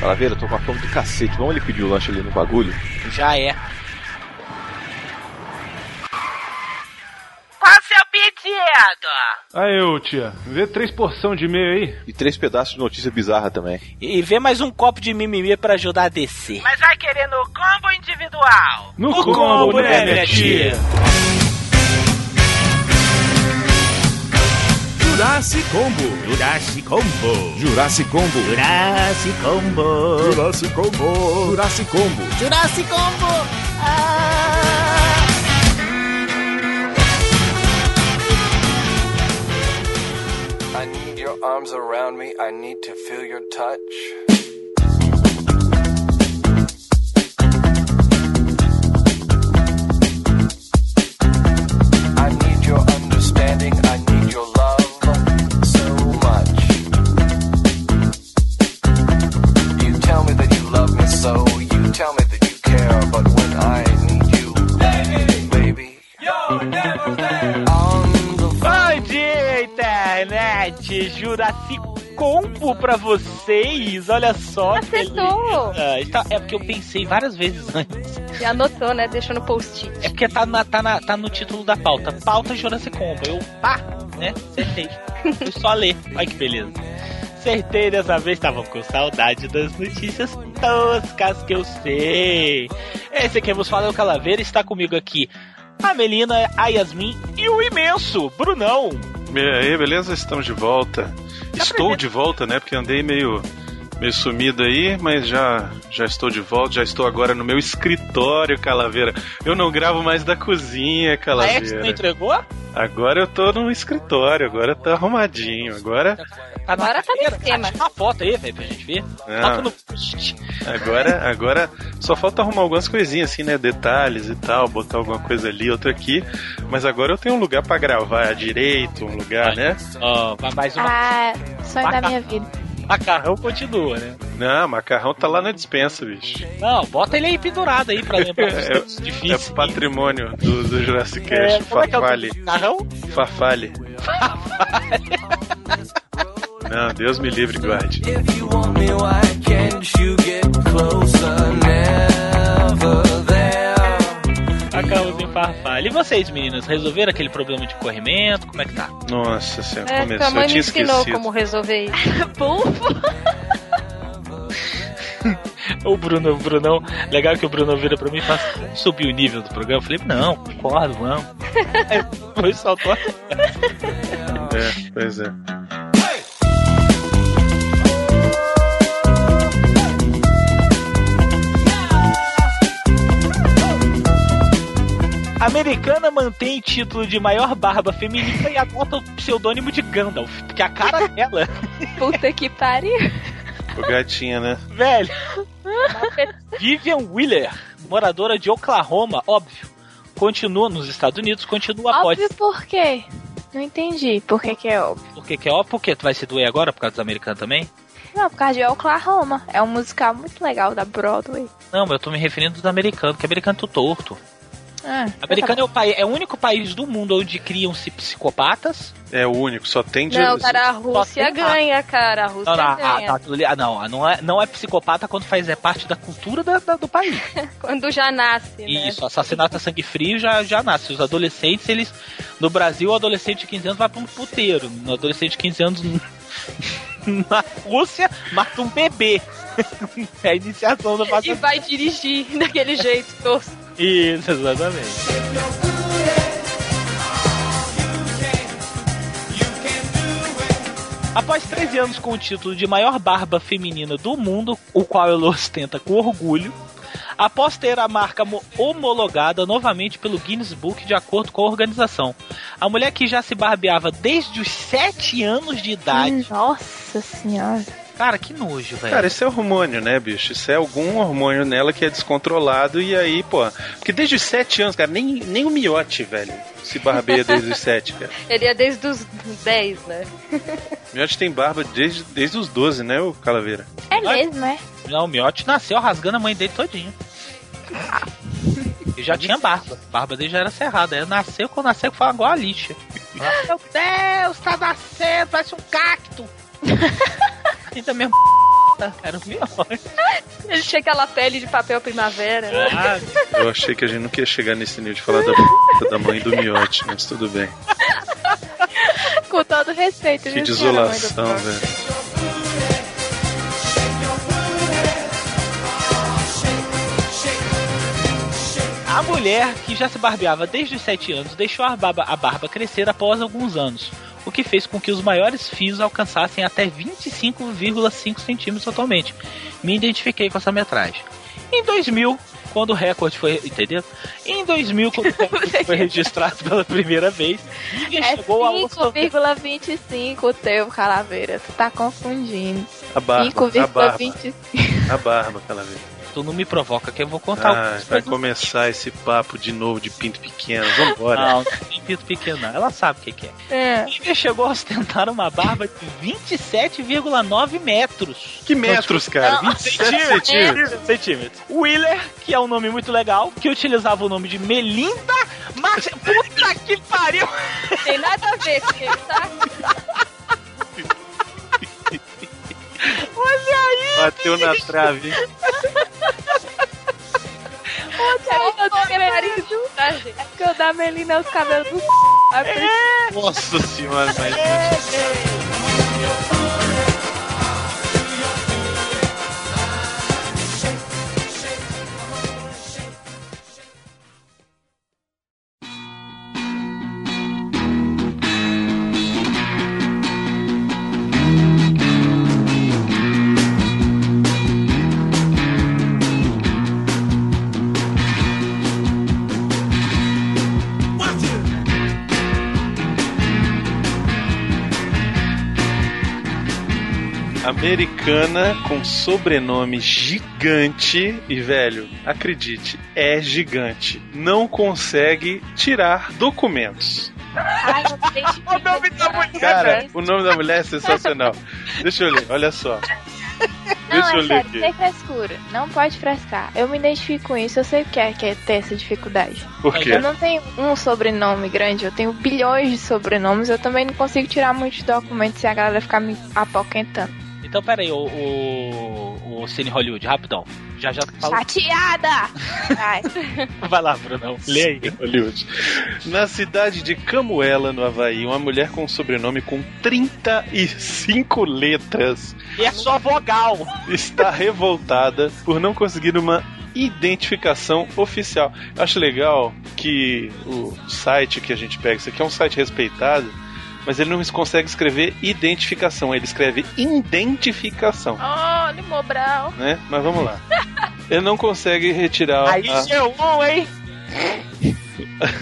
Calaveira, eu tô com a fome do cacete. Vamos ele pedir o lanche ali no bagulho? Já é. Qual o seu pedido? Aí, ô tia, vê três porção de meio aí. E três pedaços de notícia bizarra também. E vê mais um copo de mimimi pra ajudar a descer. Mas vai querer no combo individual? No, No combo, né, minha tia? Jurassic Combo. Jurassic Combo. Jurassic Combo. Jurassic Combo. Jurassic Combo. Jurassic Combo. Jurassic Combo! Ah! I need your arms around me. I need to feel your touch. Jurassic Combo pra vocês! Olha só! que Acertou. beleza. Tá- É porque eu pensei várias vezes antes. E anotou, né? Deixou no post-it. É porque tá, na- tá, na- tá no título da pauta. Pauta Jurassic Combo. Eu, pá, né? Acertei. Fui só ler. Olha que beleza. Acertei dessa vez, estavam com saudade das notícias toscas que eu sei. Esse aqui vos fala é o Calaveira, está comigo aqui a Melina, a Yasmin e o imenso Brunão. E aí, beleza? Estamos de volta. Estou de volta, né? Porque andei meio, meio sumido aí, mas já, já estou de volta. Já estou agora no meu escritório, Calaveira. Eu não gravo mais da cozinha, A X não Calaveira. entregou? Agora eu tô no escritório, agora tá arrumadinho. Agora, Tá Agora tá no esquema. Tira uma foto aí, velho, pra gente ver. Ah. Foto no post. agora, agora só falta arrumar algumas coisinhas assim, né? Detalhes e tal, botar alguma coisa ali, outra aqui. Mas agora eu tenho um lugar pra gravar direito, um lugar, né? Ó, vai mais uma. Ah, sonho da minha vida. Macarrão continua, né? Não, macarrão tá lá na dispensa, bicho. Não, bota ele aí pendurado aí pra lembrar dos É, tempos É patrimônio do, do Jurassic É, Cast. como é que é do macarrão? Farfale. Não, Deus me livre, guarde. Me. Macarrão em farfalha. E vocês, meninas, resolveram aquele problema de corrimento? Como é que tá? Nossa senhora, É, começou. tua mãe Eu me tinha ensinou esquecido. como resolver isso. Bufo. O Bruno, o Brunão, legal que o Bruno vira pra mim e fala, "Vamos subir o nível do programa. Eu falei, não, concordo, vamos. Aí foi saltou. É, pois é. Americana mantém título de maior barba feminina e adota o pseudônimo de Gandalf, porque a cara dela, Puta que pariu. O gatinha, né? velho. Vivian Wheeler, moradora de Oklahoma, óbvio, continua nos Estados Unidos, continua após. Óbvio por quê? Não entendi por que, que é óbvio. Por que, que é óbvio? Por quê? Tu vai se doer agora por causa dos americanos também? Não, por causa de Oklahoma. É um musical muito legal da Broadway. Não, mas eu tô me referindo dos americanos, que americano é tudo torto. Ah, Americano é o, país, é o único país do mundo onde criam-se psicopatas. É o único, só tem de. Não, cara, a Rússia ganha, cara. A Rússia Não, não, ah, ganha. tá, aquilo ali- ah, não, não é, não é psicopata quando faz é parte da cultura da- da- do país. Quando já nasce, né? Isso, assassinato a sangue frio já, já nasce. Os adolescentes, eles. No Brasil, o adolescente de 15 anos vai pra um puteiro. No adolescente de 15 anos. Na Rússia, mata um bebê. É a iniciação da E vai dirigir daquele jeito tosco. Isso, exatamente. Após 13 anos com o título de maior barba feminina do mundo, o qual ela ostenta com orgulho, após ter a marca mo- homologada novamente pelo Guinness Book de acordo com a organização. A mulher que já se barbeava desde os 7 anos de idade. Nossa senhora. Cara, que nojo, velho. Cara, isso é hormônio, né, bicho? Isso é algum hormônio nela que é descontrolado e aí, pô. Porque desde os 7 anos, cara, nem, nem o miote, velho, se barbeia desde os 7, cara. Ele é desde os 10, né? O miote tem barba desde, desde os 12, né, o Calaveira? É mesmo, é? Não, o Miotti nasceu rasgando a mãe dele todinho. Ele já tinha barba. A barba dele já era cerrada. Ele nasceu, quando nasceu, foi igual a lixa. Meu Deus, tá nascendo, parece um cacto. Ainda mesmo. Era, era o pior. Ele tinha aquela pele de papel primavera. né? Ah, Eu achei que a gente não ia chegar nesse nível de falar da p... da mãe do miote, mas tudo bem. Com todo respeito, Que desolação, velho. A mulher, que já se barbeava desde os 7 anos, deixou a barba, a barba crescer após alguns anos, o que fez com que os maiores fios alcançassem até 25,5 centímetros atualmente. Me identifiquei com essa metragem. Em 2000, quando o recorde foi. Entendeu? Em 2000, quando o recorde foi registrado pela primeira vez, Vivian É chegou a ostenta- 5,25 o teu, Calaveira. Tu tá confundindo. A barba, a barba, 5,25. a barba, vez. Tu não me provoca que eu vou contar Ah, algumas vai começar esse papo de novo de pinto pequeno. Vambora. Não, não tem pinto pequeno, não. Ela sabe o que, que é. É. Vivian chegou a ostentar uma barba de 27,9 metros. Que metros, cara? 27 centímetros. centímetros. Wheeler, que é um nome muito legal, que utilizava o nome de Melinda, mas puta que pariu! Tem nada a ver com ele, tá? Olha aí! Bateu na trave. Eu tô querendo. Tá? É porque o da Melina é os cabelos do c. Isso- Nossa senhora, mas. Americana com sobrenome gigante e, velho, acredite, é gigante. Não consegue tirar documentos. Ai, eu O nome da mulher, Cara, o nome da mulher é sensacional. Deixa eu ler, olha só. Não, Deixa eu é ler sério, aqui. sem frescura. Não pode frescar. Eu me identifico com isso, eu sei o que é, que é ter essa dificuldade. Por quê? Eu não tenho um sobrenome grande, eu tenho bilhões de sobrenomes, eu também não consigo tirar muitos documentos se a galera ficar me apoquentando. Então, pera aí, o, o, o Cine Hollywood, rapidão. Já já falou. Chateada! Vai. Vai lá, Brunão. Lê aí. Hollywood. Na cidade de Camuela, no Havaí, uma mulher com um sobrenome com 35 letras E é só vogal. está revoltada por não conseguir uma identificação oficial. Eu acho legal que o site que a gente pega, isso aqui é um site respeitado, mas ele não consegue escrever identificação, ele escreve identificação, Oh, Limobral. né? Mas vamos lá. Ele não consegue retirar Aí a, é um, hein?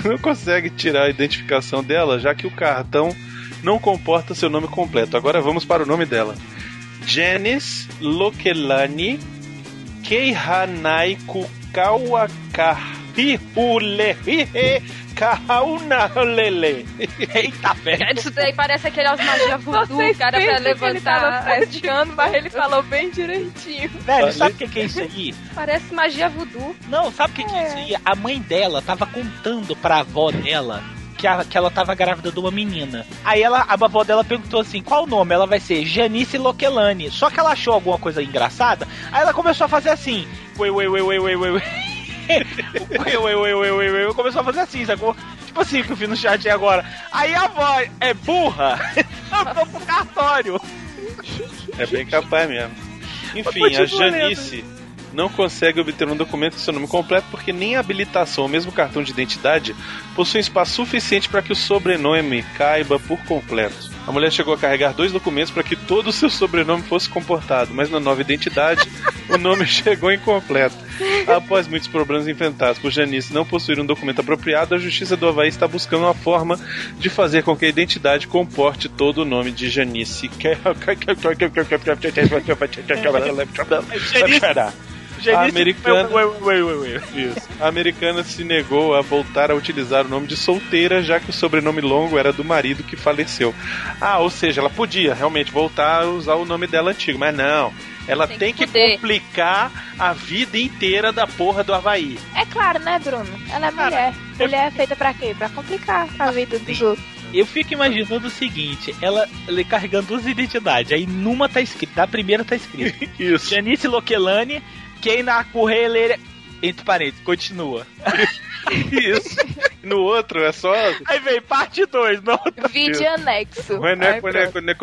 não consegue tirar a identificação dela, já que o cartão não comporta seu nome completo. Agora vamos para o nome dela. Janice Lokelani Keihanaiku Kawakahihule Kaunalele. Eita, velho. Isso daí parece aquele magia voodoo, o cara pra levantar. frescando, mas ele falou bem direitinho. Velho, sabe o que que é isso aí? Parece magia voodoo. Não, sabe o que, que é isso aí? A mãe dela tava contando pra avó dela que, a- que ela tava grávida de uma menina. Aí ela, a avó dela perguntou assim: qual o nome? Ela vai ser Janice Lokelani. Só que ela achou alguma coisa engraçada. Aí ela começou a fazer assim: ui, ui, ui, ui, ui, ui, Ui, ui, ui, ui, ui, ui. Começou a fazer assim, sacou? Tipo assim que eu fiz no chat agora. Aí a avó é burra. Andou pro cartório. É bem capaz mesmo. Enfim, a Janice não consegue obter um documento com seu nome completo porque nem a habilitação ou mesmo cartão de identidade possuem espaço suficiente para que o sobrenome caiba por completo. A mulher chegou a carregar dois documentos para que todo o seu sobrenome fosse comportado, mas na nova identidade o nome chegou incompleto. Após muitos problemas enfrentados por Janice não possuir um documento apropriado, a Justiça do Havaí está buscando uma forma de fazer com que a identidade comporte todo o nome de Janice. Janice, A americana- ui, ui, ui. Isso. A americana se negou a voltar a utilizar o nome de solteira, já que o sobrenome longo era do marido que faleceu. Ah, ou seja, ela podia realmente voltar a usar o nome dela antigo, mas não. Ela tem, Tem que, que complicar a vida inteira da porra do Havaí. É claro, né, Bruno? Ela é mulher. Mulher é feita pra quê? Pra complicar a vida dos outros. Eu fico imaginando o seguinte: ela, ela carregando duas identidades. Aí numa tá escrito, na primeira tá escrito: Isso. Janice Lokelani, Keina Correleira. Entre parênteses, continua. Isso. No outro é só. Aí vem parte 2, não. Vídeo anexo. É, não é, Aí não é, pronto. não é,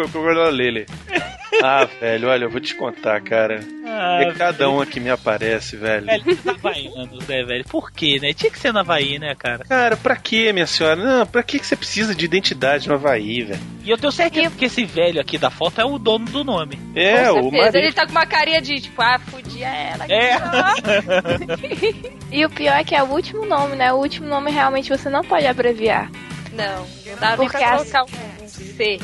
Ah, velho, olha, eu vou te contar, cara. Ah, É cada uma que me aparece, velho. Velho, na Havaianos, né, velho? Por quê, né? Tinha que ser na Havaí, né, cara? Cara, pra que, minha senhora? Não, pra que que você precisa de identidade no Havaí, velho? E eu tenho certeza que esse velho aqui da foto é o dono do nome. É, Com o marido. Ele tá com uma carinha de tipo, ah, fudia ela. É. E o pior é que é o último nome, né? O último nome realmente você não pode abreviar. Não, não dá pra colocar um C.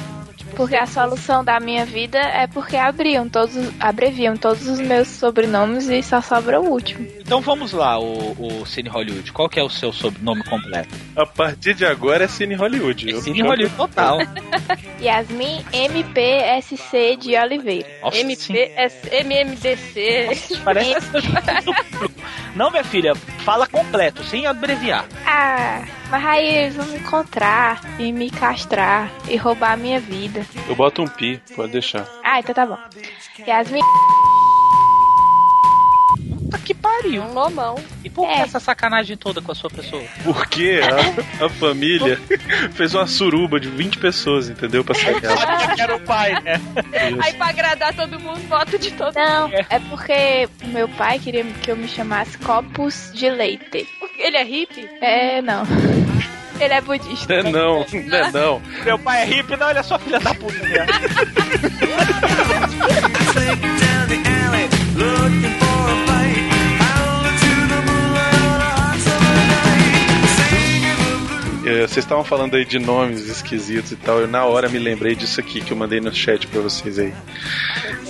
Porque a solução da minha vida é porque abriam todos, abreviam todos os meus sobrenomes e só sobra o último. Então vamos lá, o, o Cine Hollywood. Qual que é o seu sobrenome completo? A partir de agora é Cine Hollywood. Eu- Cine Hollywood total. Yasmin MPSC de Oliveira. Nossa. MPS, MMDC. Parece. Não, minha filha, fala completo, sem abreviar. Ah, mas aí eles vão me encontrar e me castrar e roubar a minha vida. Eu boto um pi, pode deixar. Ah, então tá bom. Yasmin Puta que pariu. Um lomão. E por que É. essa sacanagem toda com a sua pessoa? Porque a, a família fez uma suruba de 20 pessoas, entendeu? Pra sair ela. Sabia que era o pai, né? Aí pra agradar todo mundo, voto de todo Não, é porque o meu pai queria que eu me chamasse Copos de Leite. Ele é hippie? É, não. Ele é budista. É não, não é não. Meu pai é hippie, não, ele é só filha da puta mesmo. Vocês estavam falando aí de nomes esquisitos e tal. Eu na hora me lembrei disso aqui que eu mandei no chat pra vocês aí.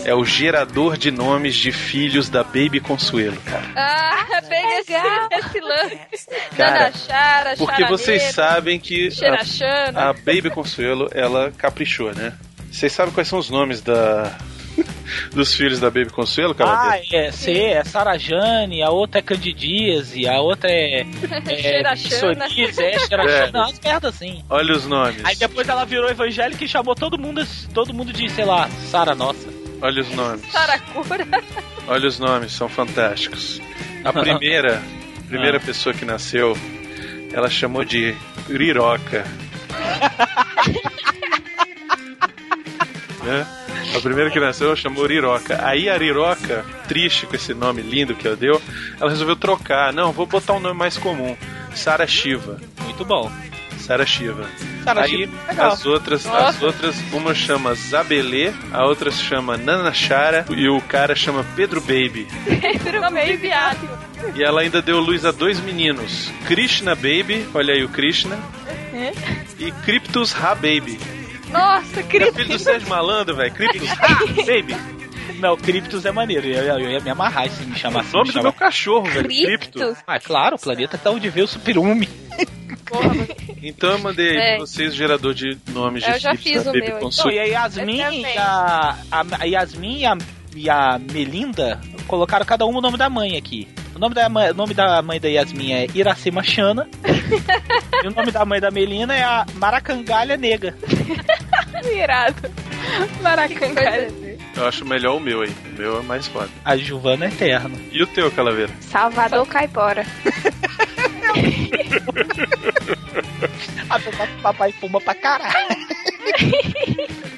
É o gerador de nomes de filhos da Baby Consuelo, cara. Ah, bem nesse, Legal. nesse lance. Cara, Chara, Porque vocês sabem que a, a Baby Consuelo, ela caprichou, né? Vocês sabem quais são os nomes da dos filhos da Baby Consuelo, cara? Ah, é, C, é Sarajane, a outra é Candidíase, a outra é. é Xeraxana. Psoríase, é Xeraxana, É. não, umas merda assim. Olha os nomes. Aí depois ela virou evangélica e chamou todo mundo, todo mundo de, sei lá, Sara Nossa. Olha os nomes. Saracura. Olha os nomes, são fantásticos. A primeira, primeira pessoa que nasceu, ela chamou de Riroca. né? A primeira que nasceu chamou Riroca. Aí a Riroca, triste com esse nome lindo que ela deu, ela resolveu trocar. Não, vou botar um nome mais comum. Sara Shiva. Muito bom. Sara Shiva. Sara Aí Shiva, as outras, as Nossa. outras, uma chama Zabelê, a outra se chama Nana Chara e o cara chama Pedro Baby. De viado. E ela ainda deu luz a dois meninos: Krishna Baby, olha aí o Krishna, e Cryptus Ha Baby. Nossa, É querido. filho do Sérgio Malandro, velho. Cryptus Ha Baby. Não, Cryptus é maneiro, eu, eu, eu ia me amarrar se me chamasse. O nome me do chamar- meu cachorro, velho. Criptos. Ah, claro, o planeta tá onde vê o mas- Então eu mandei aí É. pra vocês o gerador de nomes de Eu já filhos fiz da o Baby meu Consul. e a Yasmin e a, a, a Yasmin e a, e a Melinda colocaram cada um o nome da mãe aqui. O nome da mãe, o nome da mãe da Yasmin é Iracema Xana. e o nome da mãe da Melina é a Maracangalha Nega. Virado. Maracanã. Eu acho melhor o meu aí. O meu é mais foda. A Giovana é Eterno. E o teu, Calaveira? Salvador Caipora. A do papai fuma pra caralho.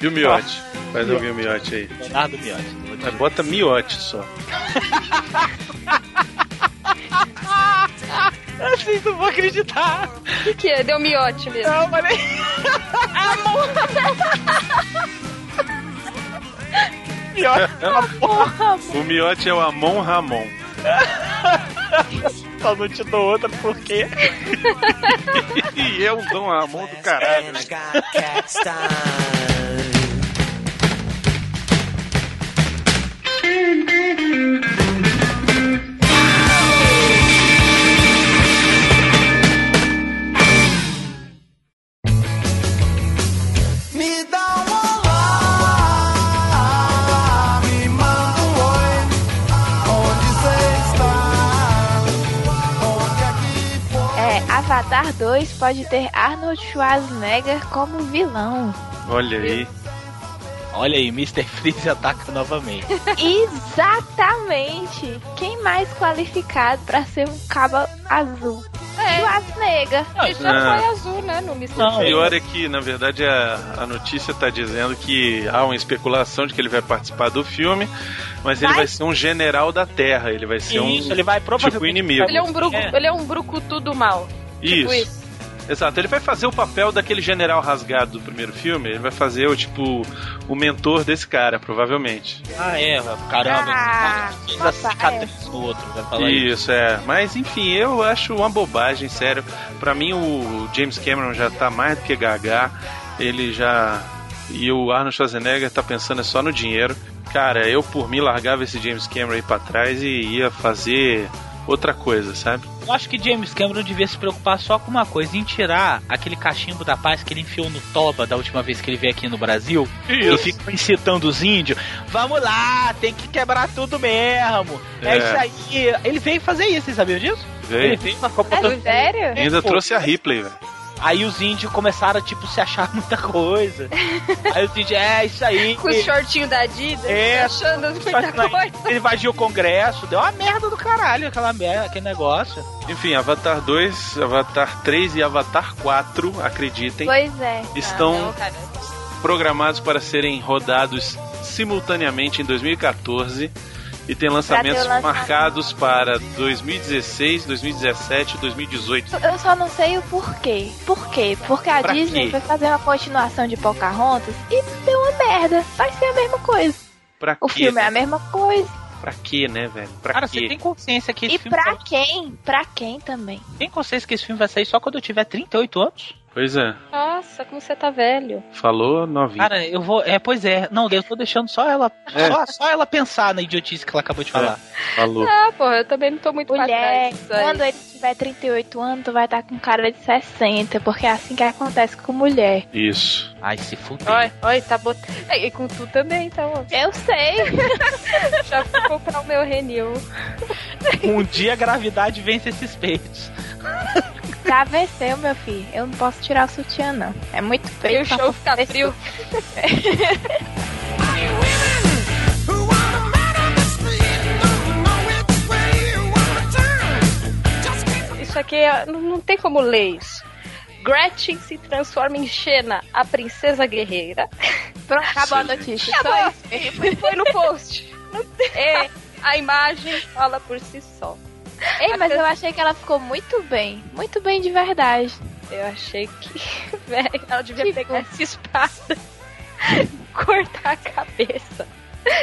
E o miote? Faz alguém o miote aí. Leonardo Miotti. Mas bota miote só. Vocês não vão acreditar. O que, que é? Deu miote mesmo. Não, mas Miotti O miote é o Amon Ramon. só não te dou outra porque. E eu dou um Ramon do caralho. Avatar 2 pode ter Arnold Schwarzenegger como vilão. Olha aí. Olha aí, Mr. Freeze ataca novamente. Exatamente! Quem mais qualificado pra ser um cabo azul? É, Schwarzenegger. ele já Ah. foi azul, né, no Mr. Não, O pior é que, na verdade, a, a notícia tá dizendo que há uma especulação de que ele vai participar do filme, mas ele Vai? vai ser um general da Terra. Ele vai ser Isso, um. ele vai provavelmente... tipo inimigo. Ele é um, brucu, É. ele é um brucutu do mal. Tipo Isso. isso. Exato, ele vai fazer o papel daquele general rasgado do primeiro filme. Ele vai fazer o tipo o mentor desse cara, provavelmente. Ah, é, caramba. Ah, a nossa, cicatriz no outro, vai falar isso. Isso, é. Mas enfim, eu acho uma bobagem, sério. Pra mim, o James Cameron já tá mais do que gaga. Ele já. E o Arnold Schwarzenegger tá pensando só no dinheiro. Cara, eu por mim largava esse James Cameron aí pra trás e ia fazer outra coisa, sabe? Eu acho que James Cameron devia se preocupar só com uma coisa, em tirar aquele cachimbo da paz que ele enfiou no toba da última vez que ele veio aqui no Brasil. E fica incitando os índios. Vamos lá, tem que quebrar tudo mesmo. É, É. isso aí. Ele veio fazer isso, vocês sabiam disso? Ele Veio. veio, mas ficou É sério? Ainda pô. trouxe a Ripley, velho. Aí os índios começaram a, tipo, se achar muita coisa. aí os índios, é isso aí. Com o shortinho da Adidas, É, achando muita que aí coisa. Ele invadiu o Congresso, deu uma merda do caralho aquela merda, aquele negócio. Enfim, Avatar 2, Avatar 3 e Avatar 4, acreditem, Pois é. estão Ah, não, programados para serem rodados simultaneamente em 2014 e tem lançamentos lançamento. marcados para 2016, 2017 e 2018. Eu só não sei o porquê. Por quê? Porque a Pra Disney quê? foi fazer uma continuação de Pocahontas e deu uma merda. Vai ser a mesma coisa. Pra O quê? filme é a mesma coisa. Pra quê, né, velho? Pra Cara, quê? você tem consciência que esse E filme pra só- quem? Pra quem também? tem consciência que esse filme vai sair só quando eu tiver 38 anos? Pois é, Nossa, como você tá velho. falou novinho. Cara, eu vou. É, pois é. Não, eu tô deixando só ela. É. Só, só ela pensar na idiotice que ela acabou de falar. Falou. Ah, porra, eu também não tô muito Mulher, quando ele tiver 38 anos, tu vai estar com cara de 60, porque é assim que acontece com mulher. Isso. Ai, se fuder. Oi, oi, tá botando. E com tu também, então. Eu sei. Já fui comprar o meu Renew. Um dia a gravidade vence esses peitos. Já venceu, meu filho. Eu não posso tirar o sutiã, não. É muito E feio. o show fica frio. Isso aqui é- não, não tem como ler isso. Gretchen se transforma em Xena, a princesa guerreira. Pronto, acabou a notícia. Acabou. Só isso mesmo. Foi no post. É, a imagem fala por si só. Ei, mas eu achei que ela ficou muito bem. Muito bem de verdade. Eu achei que, velho, ela devia Tipo- pegar essa espada, cortar a cabeça.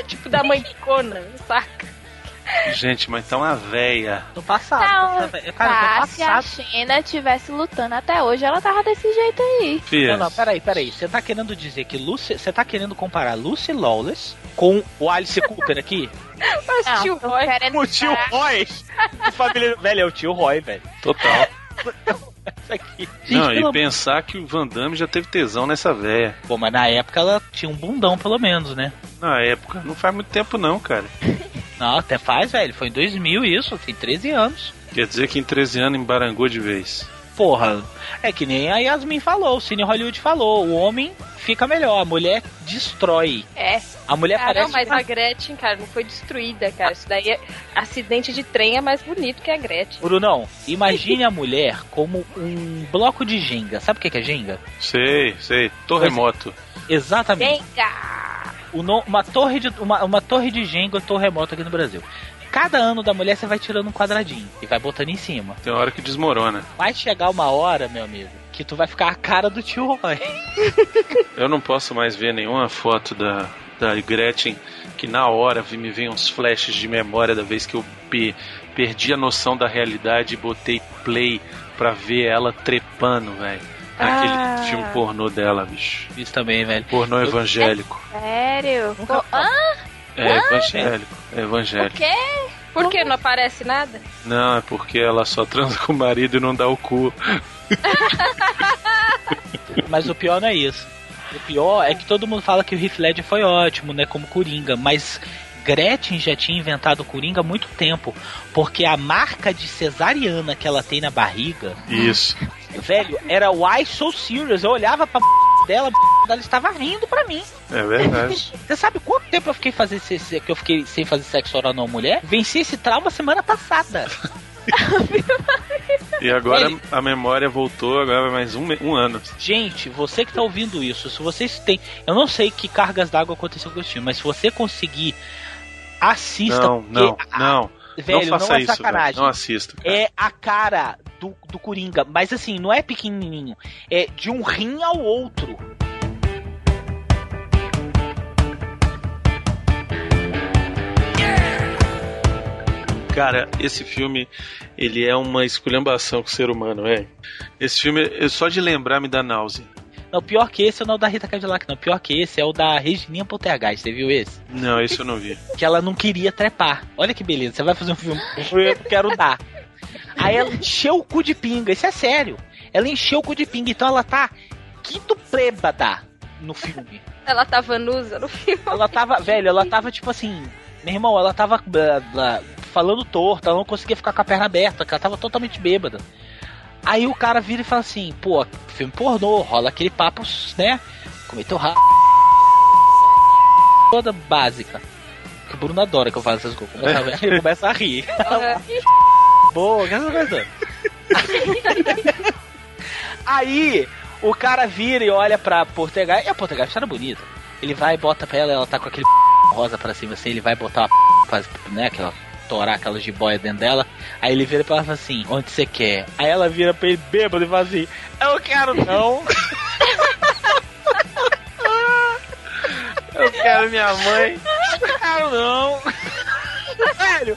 Tipo da mãe de Conan, saca? Gente, mas tá uma véia. Tô passado. Não, velha. Cara, tá, tô se a. Xena tivesse lutando até hoje, ela tava desse jeito aí. Fia, Não, não, peraí, peraí. Você tá querendo dizer que Lucy. Você tá querendo comparar Lucy Lawless com o Alice Cooper aqui? Mas Não, tio Roy, o tio Roy! O família... Velho, é o tio Roy, velho. total. Aqui. Não, e pensar que o Van Damme já teve tesão nessa véia. Pô, mas na época ela tinha um bundão, pelo menos, né? Na época, não faz muito tempo não, cara. Não, até faz, velho. Foi em 2000 isso, tem 13 anos. Quer dizer que em 13 anos embarangou de vez. Porra, é que nem a Yasmin falou, o Cine Hollywood falou. O homem fica melhor, a mulher destrói. É. A mulher Cara, parece. mas uma- a Gretchen, cara, não foi destruída, cara. Isso daí é acidente de trem é mais bonito que a Gretchen. Brunão, imagine a mulher como um bloco de Jenga. Sabe o que é Jenga? Sei, sei. Torremoto. Exatamente. No- uma, torre de, uma, uma torre de Jenga torremoto aqui no Brasil. Cada ano da mulher você vai tirando um quadradinho e vai botando em cima. Tem hora que desmorona. Vai chegar uma hora, meu amigo, que tu vai ficar a cara do tio Roy. Eu não posso mais ver nenhuma foto da, da Gretchen que na hora me vem uns flashes de memória da vez que eu pe- perdi a noção da realidade e botei play pra ver ela trepando, velho. Aquele Ah. filme pornô dela, bicho. Isso também, velho. Pornô evangélico. Sério? Nunca- Pô, hã? É evangélico. É O evangélico. quê? Por que não aparece nada? Não, é porque ela só transa com o marido e não dá o cu. Mas o pior não é isso. O pior é que todo mundo fala que o Heath Ledger foi ótimo, né, como Coringa, mas Gretchen já tinha inventado o Coringa há muito tempo, porque a marca de cesariana que ela tem na barriga, Isso. Velho, era why so serious. Eu olhava pra dela, ela estava rindo pra mim. É verdade. Você sabe quanto tempo eu fiquei fazer que eu fiquei sem fazer sexo oral numa mulher? Venci esse trauma semana passada. E agora Ele- a memória voltou, agora vai mais um, um ano. Gente, você que tá ouvindo isso, se vocês têm. Eu não sei que cargas d'água aconteceu com esse filme, mas se você conseguir, assista. Não, não, a- não. Velho, não faça não é isso, velho. Não assista. cara. É a cara do, do Coringa, mas assim, não é pequenininho, é de um rim ao outro. Cara, esse filme, ele é uma esculhambação com o ser humano, velho. Esse filme, só de lembrar me dá náusea. Não, pior que esse é o da Rita Cadillac, não. Pior que esse é o da Regininha Poltergeist, você viu esse? Não, esse eu não vi. Que ela não queria trepar. Olha que beleza, você vai fazer um filme, eu quero dar. Aí ela encheu o cu de pinga, isso é sério. Ela encheu o cu de pinga, então ela tá quinto prébada no filme. Ela tava nusa no filme. Ela tava, velho, ela tava tipo assim, meu irmão, ela tava blá, blá, falando torta, ela não conseguia ficar com a perna aberta, ela tava totalmente bêbada. Aí o cara vira e fala assim, pô, filme pornô, rola aquele papo, né? Cometeu rabo. Toda básica. Que o Bruno adora que eu faço essas coisas. Ele começa a rir. Boa, essas coisas. Aí o cara vira e olha pra Portegal. E a Portegal era bonita. Ele vai e bota pra ela, ela tá com aquele rosa pra cima assim, ele vai botar uma pra, né, aquela torar aquela jiboia dentro dela. Aí ele vira pra ela e fala assim: Onde você quer? Aí ela vira pra ele bêbado e fala assim: Eu quero não. Eu quero minha mãe. Eu quero não. Velho.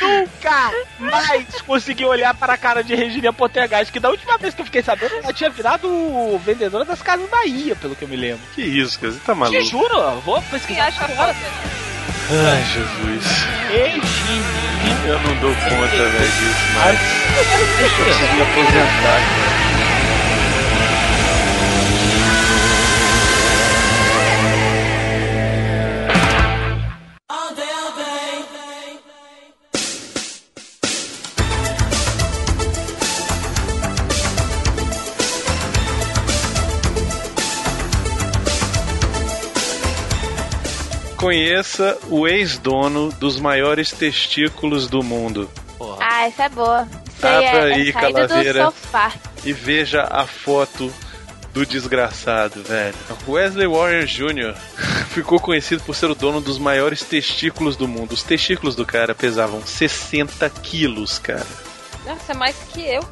Nunca mais consegui olhar para a cara de Regina Poltergeist, que da última vez que eu fiquei sabendo, ela tinha virado vendedora das Casas Bahia, pelo que eu me lembro. Que isso, cara? Você tá Te maluco? juro, eu vou pesquisar acha agora. Ai, Jesus. Regina. Eu não dou conta, velho, disso, mas. Eu preciso me aposentar, cara. Conheça o ex-dono dos maiores testículos do mundo Porra. Ah, essa é boa. Isso Abra é, aí, é do Calaveira. sofá. e veja a foto do desgraçado, velho. Wesley Warren Jr. ficou conhecido por ser o dono dos maiores testículos do mundo. Os testículos do cara pesavam 60 quilos, cara. Nossa, é mais que eu.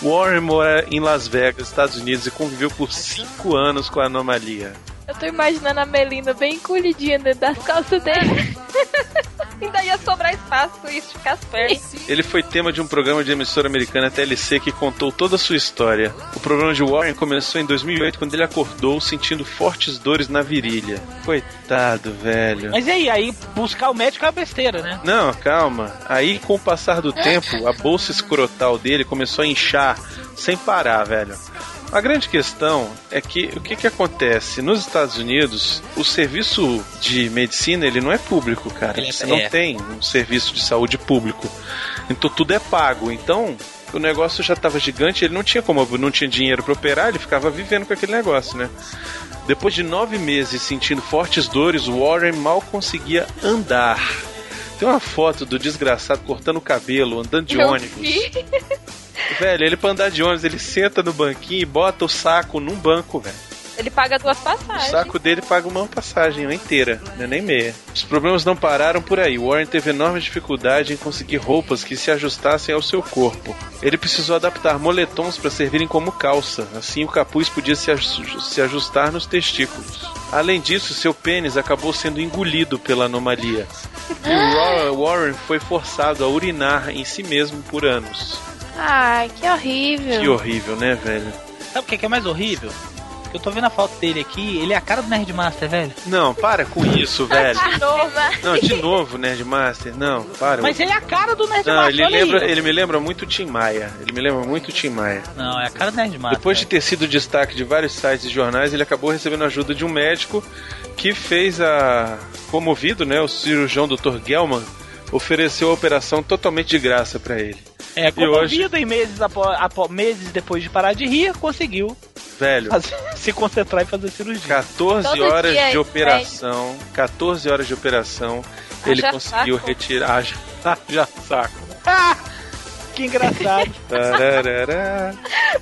Warren mora em Las Vegas, Estados Unidos, e conviveu por 5 anos com a anomalia. Eu tô imaginando a Melina bem encolhidinha dentro das calças dele. Ainda ia sobrar espaço e esticar as pernas. Ele foi tema de um programa de emissora americana TLC que contou toda a sua história. O programa de Warren começou em 2008 quando ele acordou sentindo fortes dores na virilha. Coitado, velho. Mas e aí, aí buscar o médico é uma besteira, né? Não, calma. Aí, com o passar do tempo, a bolsa escrotal dele começou a inchar sem parar, velho. A grande questão é que o que, que acontece? Nos Estados Unidos, o serviço de medicina ele não é público, cara. Ele é- Você não é. tem um serviço de saúde público. Então tudo é pago. Então o negócio já estava gigante, ele não tinha como, não tinha dinheiro para operar, ele ficava vivendo com aquele negócio, né? Depois de nove meses sentindo fortes dores, o Warren mal conseguia andar. Tem uma foto do desgraçado cortando o cabelo, andando de Eu ônibus. vi. Velho, ele pra andar de ônibus, ele senta no banquinho e bota o saco num banco, velho. Ele paga duas O passagens. saco dele paga uma passagem uma inteira, não é nem meia. Os problemas não pararam por aí. Warren teve enorme dificuldade em conseguir roupas que se ajustassem ao seu corpo. Ele precisou adaptar moletons para servirem como calça, assim o capuz podia se, se ajustar nos testículos. Além disso, seu pênis acabou sendo engolido pela anomalia. E o Warren foi forçado a urinar em si mesmo por anos. Ai, que horrível. Que horrível, né, velho? Sabe o que que é mais horrível? Eu tô vendo a foto dele aqui, ele é a cara do Nerdmaster, velho. Não, para com isso, velho. De novo. Não, de novo, Nerdmaster. Não, para. Mas ele é a cara do Nerdmaster, Não, ele aí. lembra, ele me lembra muito o Tim Maia. Ele me lembra muito o Tim Maia. Não, é a cara do Nerdmaster. Depois de ter sido destaque de vários sites e jornais, ele acabou recebendo a ajuda de um médico que fez a. Comovido, né? O cirurgião Dr. Gelman ofereceu a operação totalmente de graça pra ele. É, E hoje- em meses, apó, apó- meses depois de parar de rir, conseguiu Velho, fazer- se concentrar e fazer cirurgia. 14 Todo horas de operação. 14 horas de operação. Ele conseguiu saco. retirar. Já, já saco. Ah, que engraçado. Tararara.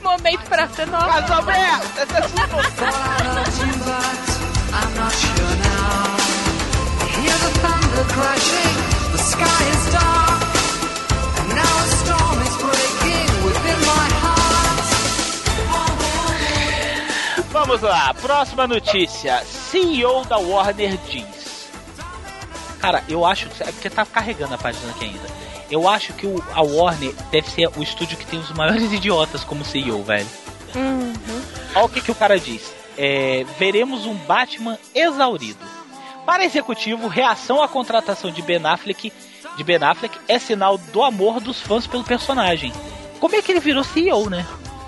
Momento pra ser nosso. Mas, Alberto, essa é sua. Hear the thunder crashing, the sky is dark, and now a storm is breaking within my heart. Vamos lá, próxima notícia. CEO da Warner diz. Cara, eu acho. É porque tá carregando a página aqui ainda. Eu acho que o, a Warner deve ser o estúdio que tem os maiores idiotas como CEO, velho. Olha o que, que o cara diz. É, veremos um Batman exaurido. Para executivo, reação à contratação de Ben Affleck, de Ben Affleck é sinal do amor dos fãs pelo personagem. Como é que ele virou CEO, né?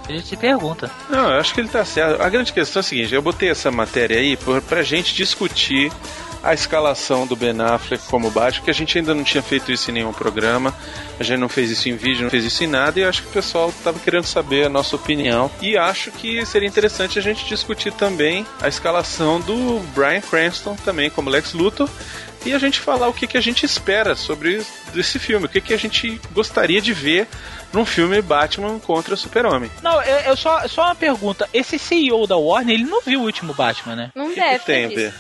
A gente se pergunta. Não, eu acho que ele tá certo. A grande questão é a seguinte: eu botei essa matéria aí por, pra gente discutir a escalação do Ben Affleck como Batman, porque a gente ainda não tinha feito isso em nenhum programa, a gente não fez isso em vídeo, não fez isso em nada, e acho que o pessoal tava querendo saber a nossa opinião. E acho que seria interessante a gente discutir também a escalação do Bryan Cranston também como Lex Luthor. E a gente falar o que, que a gente espera sobre esse filme, o que, que a gente gostaria de ver num filme Batman contra o Super-Homem. Não, eu, eu só, só uma pergunta. Esse CEO da Warner, ele não viu o último Batman, né? Não O que, deve que tem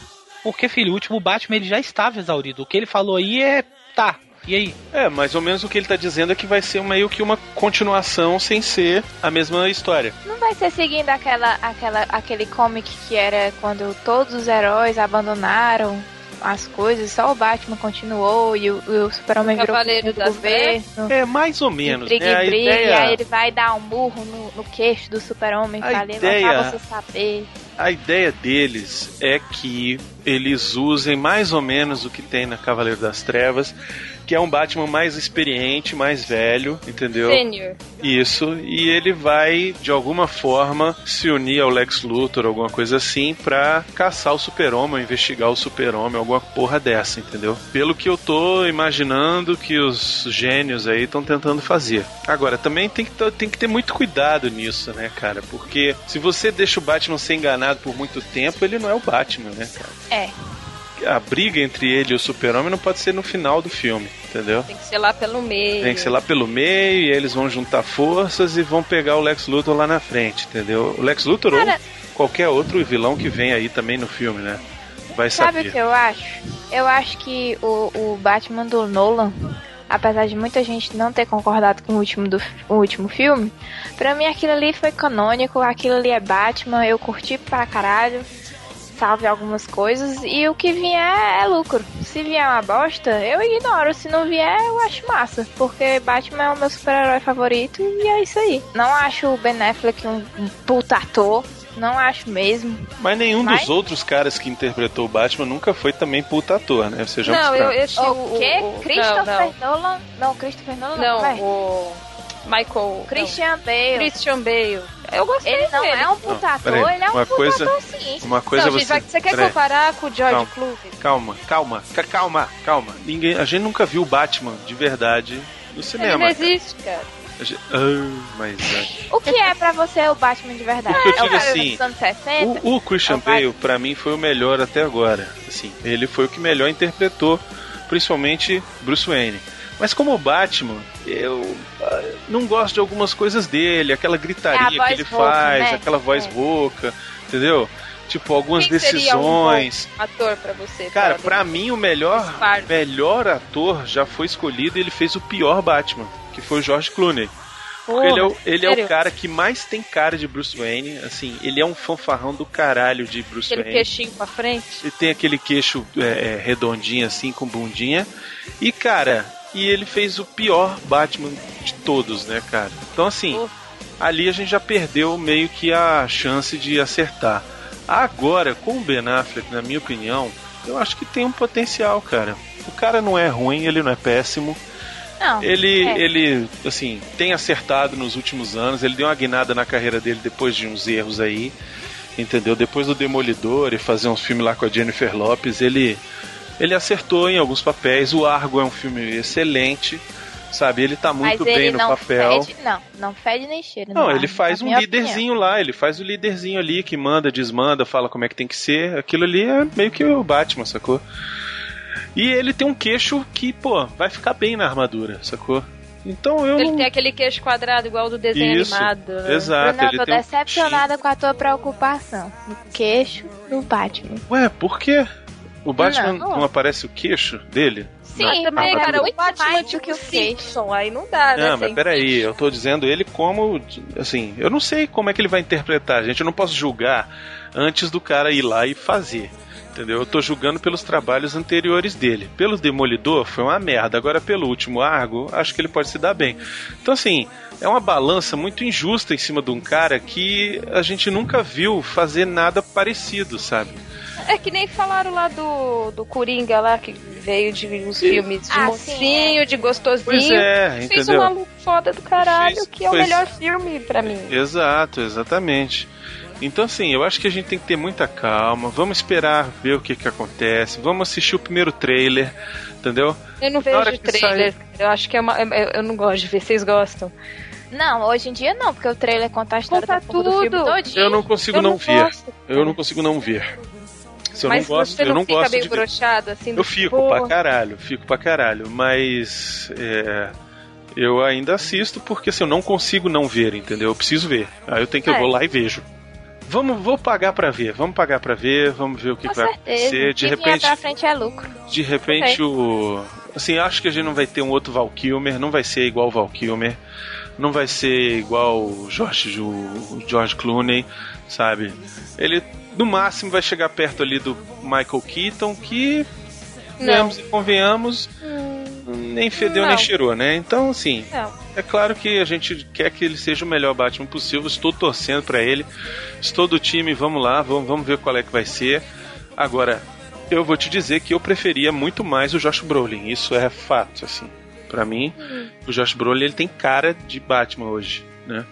Porque, filho, o último Batman ele já estava exaurido. O que ele falou aí é. Tá, e aí? É, mais ou menos o que ele tá dizendo é que vai ser meio que uma continuação sem ser a mesma história. Não vai ser seguindo aquela, aquela, aquele comic que era quando todos os heróis abandonaram as coisas, só o Batman continuou e o, e o Super-Homem virou Cavaleiro do das governo. É, mais ou E menos. briga né? e A briga, ideia, e aí ele vai dar um murro no, no queixo do super-homem A pra levantar ideia- você saber. A ideia deles é que eles usem mais ou menos o que tem na Cavaleiro das Trevas, que é um Batman mais experiente, mais velho, entendeu? Sênior. Isso, e ele vai, de alguma forma, se unir ao Lex Luthor, alguma coisa assim, pra caçar o super-homem, investigar o super-homem, alguma porra dessa, entendeu? Pelo que eu tô imaginando que os gênios aí estão tentando fazer. Agora, também tem que, tem que ter muito cuidado nisso, né, cara? Porque se você deixa o Batman ser enganado por muito tempo, ele não é o Batman, né, cara? É. A briga entre ele e o super-homem não pode ser no final do filme, entendeu? Tem que ser lá pelo meio. Tem que ser lá pelo meio e eles vão juntar forças e vão pegar o Lex Luthor lá na frente, entendeu? O Lex Luthor Cara- ou qualquer outro vilão que vem aí também no filme, né? Vai Sabe saber. o que eu acho? Eu acho que o, o Batman do Nolan, apesar de muita gente não ter concordado com o último, do, o último filme, pra mim aquilo ali foi canônico, aquilo ali é Batman, eu curti pra caralho, salve algumas coisas, e o que vier é lucro. Se vier uma bosta, eu ignoro, se não vier, eu acho massa, porque Batman é o meu super-herói favorito e é isso aí. Não acho o Ben Affleck um, um puta ator, não acho mesmo. Mas nenhum Mas- dos outros caras que interpretou o Batman nunca foi também puta ator, né? Sejamos Não, eu, esse O, o, quê? o- Christopher Não, Nolan? Não, Christopher Nolan não, não, não o Michael. Christian não, Bale. Christian Bale. Eu gostei Ele não dele. é um puta Não, ator, ele é um uma puta coisa- ator sim. Uma coisa não, você. gente, vai- você quer Peraí, comparar com o George Calma. Clooney? Calma, calma, ca- calma, calma. Ninguém, a gente nunca viu o Batman de verdade no Ele cinema. não existe, cara. Ah, mas é. O que é pra você o Batman de verdade? O que eu é o digo assim, dos anos 60? O, o Christian É o. Bale, pra mim, foi o melhor até agora. Assim, ele foi o que melhor interpretou, principalmente Bruce Wayne. Mas como Batman, eu ah, não gosto de algumas coisas dele, aquela gritaria É que ele faz, né? aquela voz É. rouca, entendeu? Tipo, algumas Quem seria um decisões. ator pra você? Cara, do- mim o melhor, melhor ator já foi escolhido e ele fez o pior Batman, que foi o George Clooney. Porra, ele, é o, ele é o cara que mais tem cara de Bruce Wayne, assim, ele é um fanfarrão do caralho de Bruce Aquele Wayne. queixinho pra frente. Ele tem aquele queixo é, é, redondinho assim, com bundinha. E, cara, e ele fez o pior Batman de todos, né, cara? Então, assim, Pô. ali a gente já perdeu meio que a chance de acertar. Agora, com o Ben Affleck, na minha opinião, eu acho que tem um potencial, cara. O cara não é ruim, ele não é péssimo. Não. Ele, é. ele, assim, tem acertado nos últimos anos. Ele deu uma guinada na carreira dele depois de uns erros aí, entendeu? Depois do Demolidor e fazer uns filmes lá com a Jennifer Lopes, ele, ele acertou em alguns papéis. O Argo é um filme excelente, sabe? Ele tá muito Mas bem no não papel. fede, não, não fede nem cheira. Não, ele ar, faz um líderzinho lá, ele faz o líderzinho ali que manda, desmanda, fala como é que tem que ser. Aquilo ali é meio que o Batman, sacou? E ele tem um queixo que, pô, vai ficar bem na armadura, sacou? Então eu Ele não. tem aquele queixo quadrado igual do desenho Isso, animado. né? exato. Eu ele tô tem um decepcionada com a tua preocupação. No queixo do Batman. Ué, por quê? O Batman Não. não, aparece o queixo dele? Sim, também, cara, o muito Batman mais do que o Simpson, aí não dá, né? Não, mas peraí, eu tô dizendo ele como. Assim, eu não sei como é que ele vai interpretar, gente. Eu não posso julgar antes do cara ir lá e fazer. Entendeu? Eu tô julgando pelos trabalhos anteriores dele. Pelo Demolidor foi uma merda. Agora, pelo último Argo, acho que ele pode se dar bem. Então, assim, é uma balança muito injusta em cima de um cara que a gente nunca viu fazer nada parecido, sabe? É que nem falaram lá do, do Coringa lá, que veio de uns E- filmes de Ah, mocinho, de gostosinho. Pois é, Fez entendeu? um maluco foda do caralho, Fez- que é o pois- melhor filme pra mim. Exato, exatamente. Então, assim, eu acho que a gente tem que ter muita calma. Vamos esperar ver o que, que acontece. Vamos assistir o primeiro trailer, entendeu? Eu não vejo trailer. Eu acho que é uma. Eu, eu não gosto de ver, vocês gostam. Não, hoje em dia não, porque o trailer conta a história Conta da porra do filme tudo. todinho. Eu não consigo Eu não, não ver. gosto, Eu não consigo não ver. Se eu Mas não gosto, você eu não, não fica gosto meio de ver. broxado assim? Eu fico tipo, pra caralho, fico pra caralho. Mas é, eu ainda assisto porque assim, eu não consigo não ver, entendeu? Eu preciso ver. Aí eu tenho que eu É. vou lá e vejo. Vamos, vou pagar pra ver. Vamos pagar pra ver. Vamos ver o que, que vai acontecer. De repente, pra frente é lucro. de repente o assim, acho que a gente não vai ter um outro Val Kilmer, não vai ser igual o Val Kilmer. Não vai ser igual o George, o George Clooney, sabe? Ele no máximo vai chegar perto ali do Michael Keaton, que Não. Venhamos e convenhamos, nem fedeu Não. nem cheirou, né? Então, assim, Não. É claro que a gente quer que ele seja o melhor Batman possível. Estou torcendo pra ele. Estou do time, vamos lá, vamos, vamos ver qual é que vai ser. Agora, eu vou te dizer que eu preferia muito mais o Josh Brolin. Isso é fato, assim. Pra mim, o Josh Brolin ele tem cara de Batman hoje, né?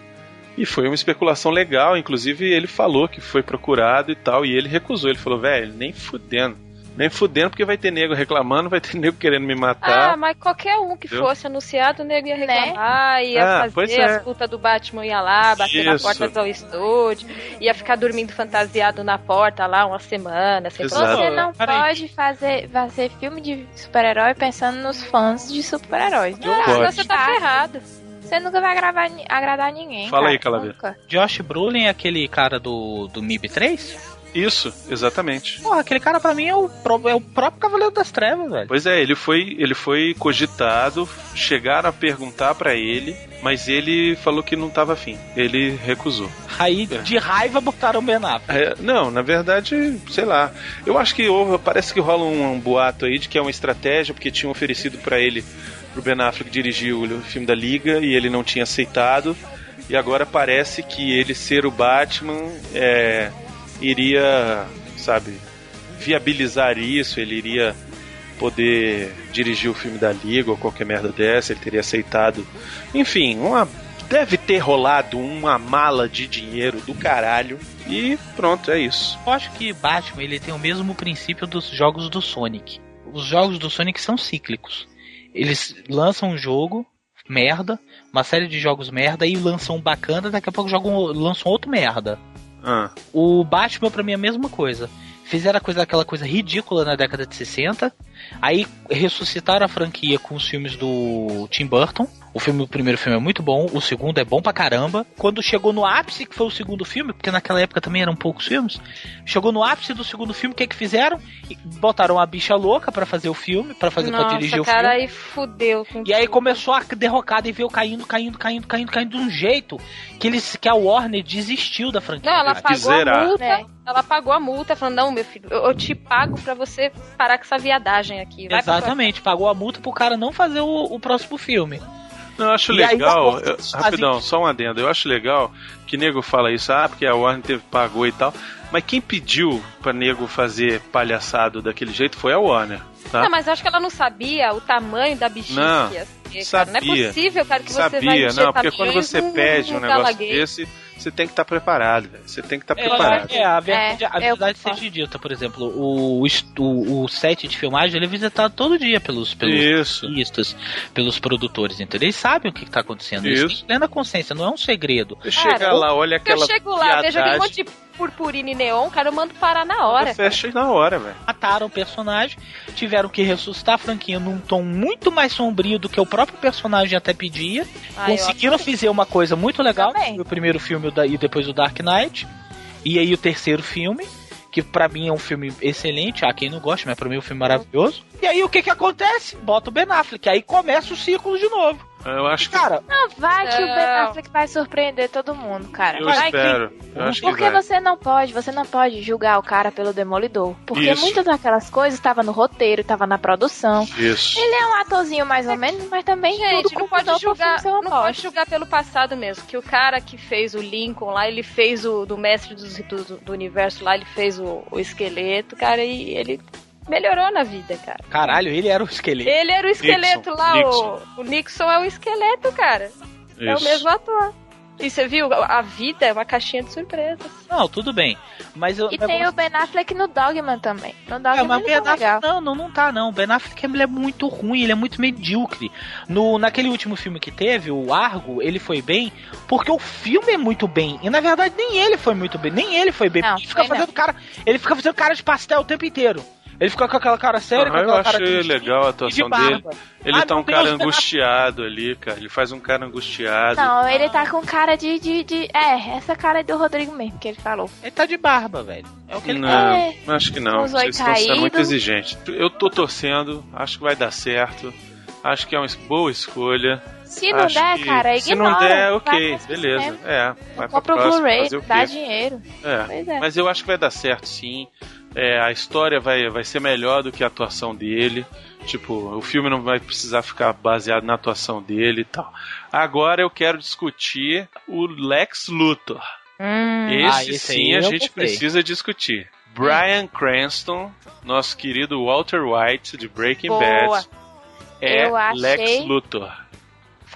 E foi uma especulação legal, inclusive ele falou que foi procurado e tal, e ele recusou. Ele falou, velho, nem fudendo. Nem fudendo, porque vai ter nego reclamando, vai ter nego querendo me matar. Ah, mas qualquer um que Entendeu? fosse anunciado, o nego ia reclamar, ia Ah, pois fazer é. as putas do Batman, ia lá, bater na Isso. porta do estúdio, ia ficar dormindo fantasiado na porta lá uma semana, fazer. Você não pode fazer, fazer filme de super-herói pensando nos fãs de super-heróis. Não Ah, você tá ferrado. Você nunca vai gravar, ni- agradar ninguém. Fala cara. aí, Calaveira. Nunca. Josh Brolin é aquele cara do, do MIB 3? Isso, exatamente. Porra, aquele cara pra mim é o, é o próprio Cavaleiro das Trevas, velho. Pois é, ele foi, ele foi cogitado, chegaram a perguntar pra ele, mas ele falou que não tava afim. Ele recusou. Aí, É. de raiva, botaram o Ben Affleck. É, não, na verdade, sei lá. Eu acho que parece que rola um, um boato aí de que é uma estratégia, porque tinham oferecido pra ele, pro Ben Affleck dirigir o filme da Liga e ele não tinha aceitado. E agora parece que ele ser o Batman é, iria, sabe, viabilizar isso, ele iria poder dirigir o filme da Liga ou qualquer merda dessa, ele teria aceitado. Enfim, uma deve ter rolado uma mala de dinheiro do caralho e pronto, é isso. Eu acho que Batman ele tem o mesmo princípio dos jogos do Sonic. Os jogos do Sonic são cíclicos. Eles lançam um jogo, merda, uma série de jogos merda, e lançam um bacana, daqui a pouco jogam, lançam outro merda. Ah, O Batman pra mim é a mesma coisa. Fizeram a coisa, aquela coisa ridícula na década de 60. Aí ressuscitaram a franquia com os filmes do Tim Burton. O filme, o primeiro filme é muito bom, o segundo é bom pra caramba. Quando chegou no ápice, que foi o segundo filme, porque naquela época também eram poucos filmes, chegou no ápice do segundo filme, o que que fizeram? Botaram a bicha louca pra fazer o filme, pra fazer para dirigir o cara, filme. aí fudeu. com E aí começou a derrocada e veio caindo, caindo, caindo, caindo, caindo de um jeito que eles que a Warner desistiu da franquia. Não, ela pagou a multa. É. Ela pagou a multa, falando, não, meu filho, eu, eu te pago pra você parar com essa viadagem aqui. Vai Exatamente, pagou a multa pro cara não fazer o, o próximo filme. Não, eu acho E aí, legal. eu- outros rapidão, só um adendo. Eu acho legal que nego fala isso, ah, porque a Warner teve, pagou e tal. Mas quem pediu pra nego fazer palhaçado daquele jeito foi a Warner, tá? Não, mas eu acho que ela não sabia o tamanho da bexiga Não, que ia ser, cara. Não é sabia. possível, cara, que você vai Sabia, não, porque quando você pede um negócio desse, você tem que estar preparado, velho. Você tem que estar É, preparado. é, a verdade, É, a eu verdade seja dita, por exemplo, o, o, o set de filmagem ele é visitado todo dia pelos, pelos Isso. artistas, pelos produtores, entendeu? Eles sabem o que está acontecendo. Isso. Eles têm plena consciência, não é um segredo. Você chega lá, olha Eu aquela chego lá, vejo aquele monte de purpurina e neon, cara, eu mando parar na hora. fecha na hora, velho. Mataram o personagem, tiveram que ressuscitar a franquia num tom muito mais sombrio do que o próprio personagem até pedia. Eu Conseguiram fazer uma coisa muito legal, o primeiro filme da- e depois o Dark Knight. E aí o terceiro filme, que pra mim é um filme excelente, há quem não gosta, mas pra mim é um filme maravilhoso. E aí o que que acontece? Bota o Ben Affleck, aí começa o ciclo de novo. Eu acho que. Cara, Não, vai que o Ben Não. Affleck vai surpreender todo mundo, cara. Eu vai espero. Eu acho que Porque vai. você não pode, você não pode julgar o cara pelo Demolidor. Porque Isso. muitas daquelas coisas estavam no roteiro, tava na produção. Isso. Ele é um atorzinho mais ou menos, mas também Gente, tudo não pode julgar, não pode julgar pelo passado mesmo. Que o cara que fez o Lincoln lá, ele fez o do mestre dos- do, do, universo lá, ele fez o, o esqueleto, cara, e ele melhorou na vida, cara. caralho, ele era o esqueleto. Ele era o esqueleto Nixon, lá, Nixon. O, o Nixon é o esqueleto, cara. É o Isso. mesmo ator. E você viu, a vida é uma caixinha de surpresas. Não, tudo bem. Mas eu, E tem o Ben Affleck no Dogman também. No É, Dogman mas ele Ben tá legal. Affleck, não, não, não tá não. Ben Affleck ele é muito ruim, ele é muito medíocre. No, naquele último filme que teve, o Argo, ele foi bem porque o filme é muito bem. E na verdade nem ele foi muito bem, nem ele foi bem. Não, ele fica fazendo cara, ele fica fazendo cara de pastel o tempo inteiro. Ele fica com aquela cara séria, com Aham, eu aquela cara achei legal a de atuação barba. dele. Ele Ai, tá um Deus, cara angustiado ali, cara. Ele faz um cara angustiado. Não, ele tá com cara de, de, de- É, essa cara é do Rodrigo mesmo, que ele falou. Ele tá de barba, velho. É o que ele Não, É. acho que não. Vocês estão sendo muito exigentes. Eu tô torcendo, acho que vai dar certo. Acho que é uma boa escolha. Se não Acho der, que- cara, Se ignora. não der, ok, beleza. É, vai pra Compra o Blu-ray, dá dinheiro. É, Pois é. mas eu acho que vai dar certo sim. É, a história vai, vai ser melhor do que a atuação dele. Tipo, o filme não vai precisar ficar baseado na atuação dele e tal. Agora eu quero discutir o Lex Luthor. Hum, Esse, Ah, esse sim a gente gostei. precisa discutir. Brian Cranston, nosso querido Walter White de Breaking Boa. Bad, é Lex Luthor.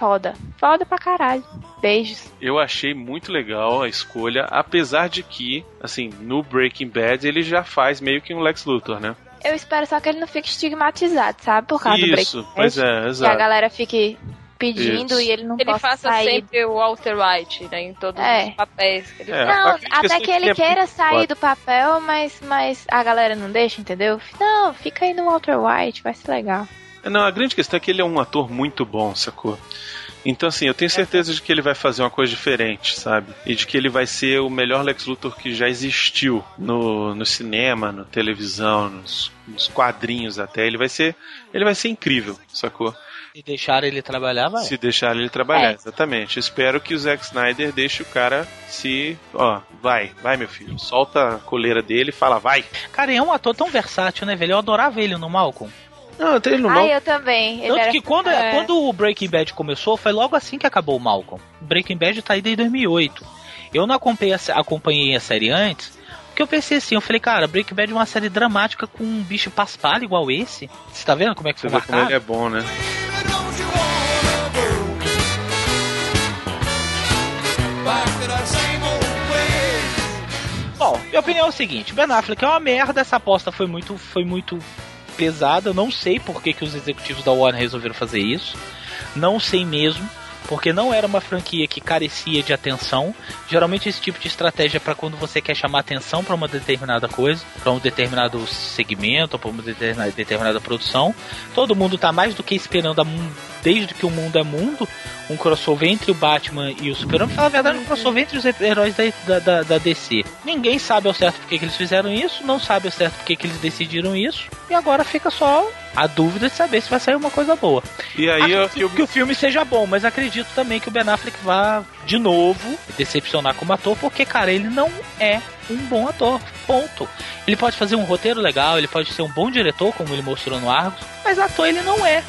Foda. Foda pra caralho. Beijos. Eu achei muito legal a escolha, apesar de que, assim, no Breaking Bad ele já faz meio que um Lex Luthor, né? Eu espero só que ele não fique estigmatizado, sabe? Por causa do Isso, Breaking pois Bad. é, Que a exato. galera fique pedindo Isso. e ele não Ele possa faça sair. sempre o Walter White, né? Em todos É. os papéis que ele É, faz. Não, até sempre que ele é queira muito sair do papel, mas, mas a galera não deixa, entendeu? Não, fica aí no Walter White, vai ser legal. Não, a grande questão é que ele é um ator muito bom, sacou? Então, assim, eu tenho certeza de que ele vai fazer uma coisa diferente, sabe? E de que ele vai ser o melhor Lex Luthor que já existiu no, no cinema, na televisão, nos, nos quadrinhos até. Ele vai ser. Ele vai ser incrível, sacou? Se deixar ele trabalhar, vai. Se deixar ele trabalhar, É. exatamente. Espero que o Zack Snyder deixe o cara se. Ó, vai, vai, meu filho. Solta a coleira dele e fala, vai. Cara, é um ator tão versátil, né, velho? Eu adorava ele no Malcolm. Não, eu tenho ele no Ah, eu também. Ele Tanto era... que quando, É. quando o Breaking Bad começou, foi logo assim que acabou o Malcolm. Breaking Bad tá aí desde 2008. Eu não acompanhei a, acompanhei a série antes, porque eu pensei assim, eu falei, cara, Breaking Bad é uma série dramática com um bicho paspalho igual esse. Você tá vendo como é que Você foi vê como ele marcado? é bom, né? Bom, minha opinião é o seguinte, Ben Affleck é uma merda, essa aposta foi muito, foi muito pesada, não sei por que, que os executivos da Warner resolveram fazer isso, não sei mesmo, porque não era uma franquia que carecia de atenção. Geralmente esse tipo de estratégia é para quando você quer chamar atenção para uma determinada coisa, para um determinado segmento, para uma determinada, determinada produção. Todo mundo tá mais do que esperando mun- desde que o mundo é mundo, um crossover entre o Batman e o Superman. Fala a verdade, um crossover entre os heróis da, da, da- DC. Ninguém sabe ao certo por que eles fizeram isso, não sabe ao certo por que eles decidiram isso, e agora fica só a dúvida de saber se vai sair uma coisa boa. E aí eu, Acredito que o filme seja bom, mas acredito também que o Ben Affleck vá de novo decepcionar como ator, porque, cara, ele não é um bom ator. Ponto. Ele pode fazer um roteiro legal, ele pode ser um bom diretor, como ele mostrou no Argos, mas ator ele não é.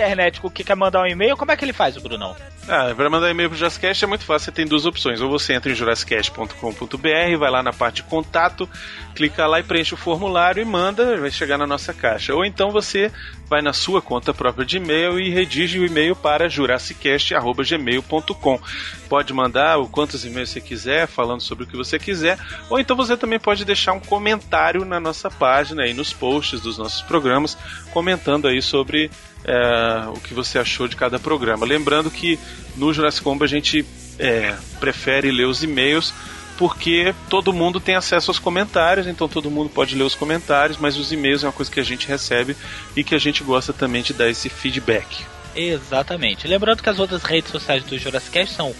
Internet, que quer mandar um e-mail, como é que ele faz, o Brunão? Ah, para mandar e-mail pro Jurassicast é muito fácil, você tem duas opções. Ou você entra em jurassicast.com.br, vai lá na parte de contato, clica lá e preenche o formulário e manda, vai chegar na nossa caixa. Ou então você vai na sua conta própria de e-mail e redige o e-mail para jurassicast.gmail.com. Pode mandar o quantos e-mails você quiser, falando sobre o que você quiser, ou então você também pode deixar um comentário na nossa página e nos posts dos nossos programas, comentando aí sobre é, o que você achou de cada programa. Lembrando que no Jurassic Combo a gente é, prefere ler os e-mails porque todo mundo tem acesso aos comentários, então todo mundo pode ler os comentários, mas os e-mails é uma coisa que a gente recebe e que a gente gosta também de dar esse feedback. Exatamente. Lembrando que as outras redes sociais do Jurassicast são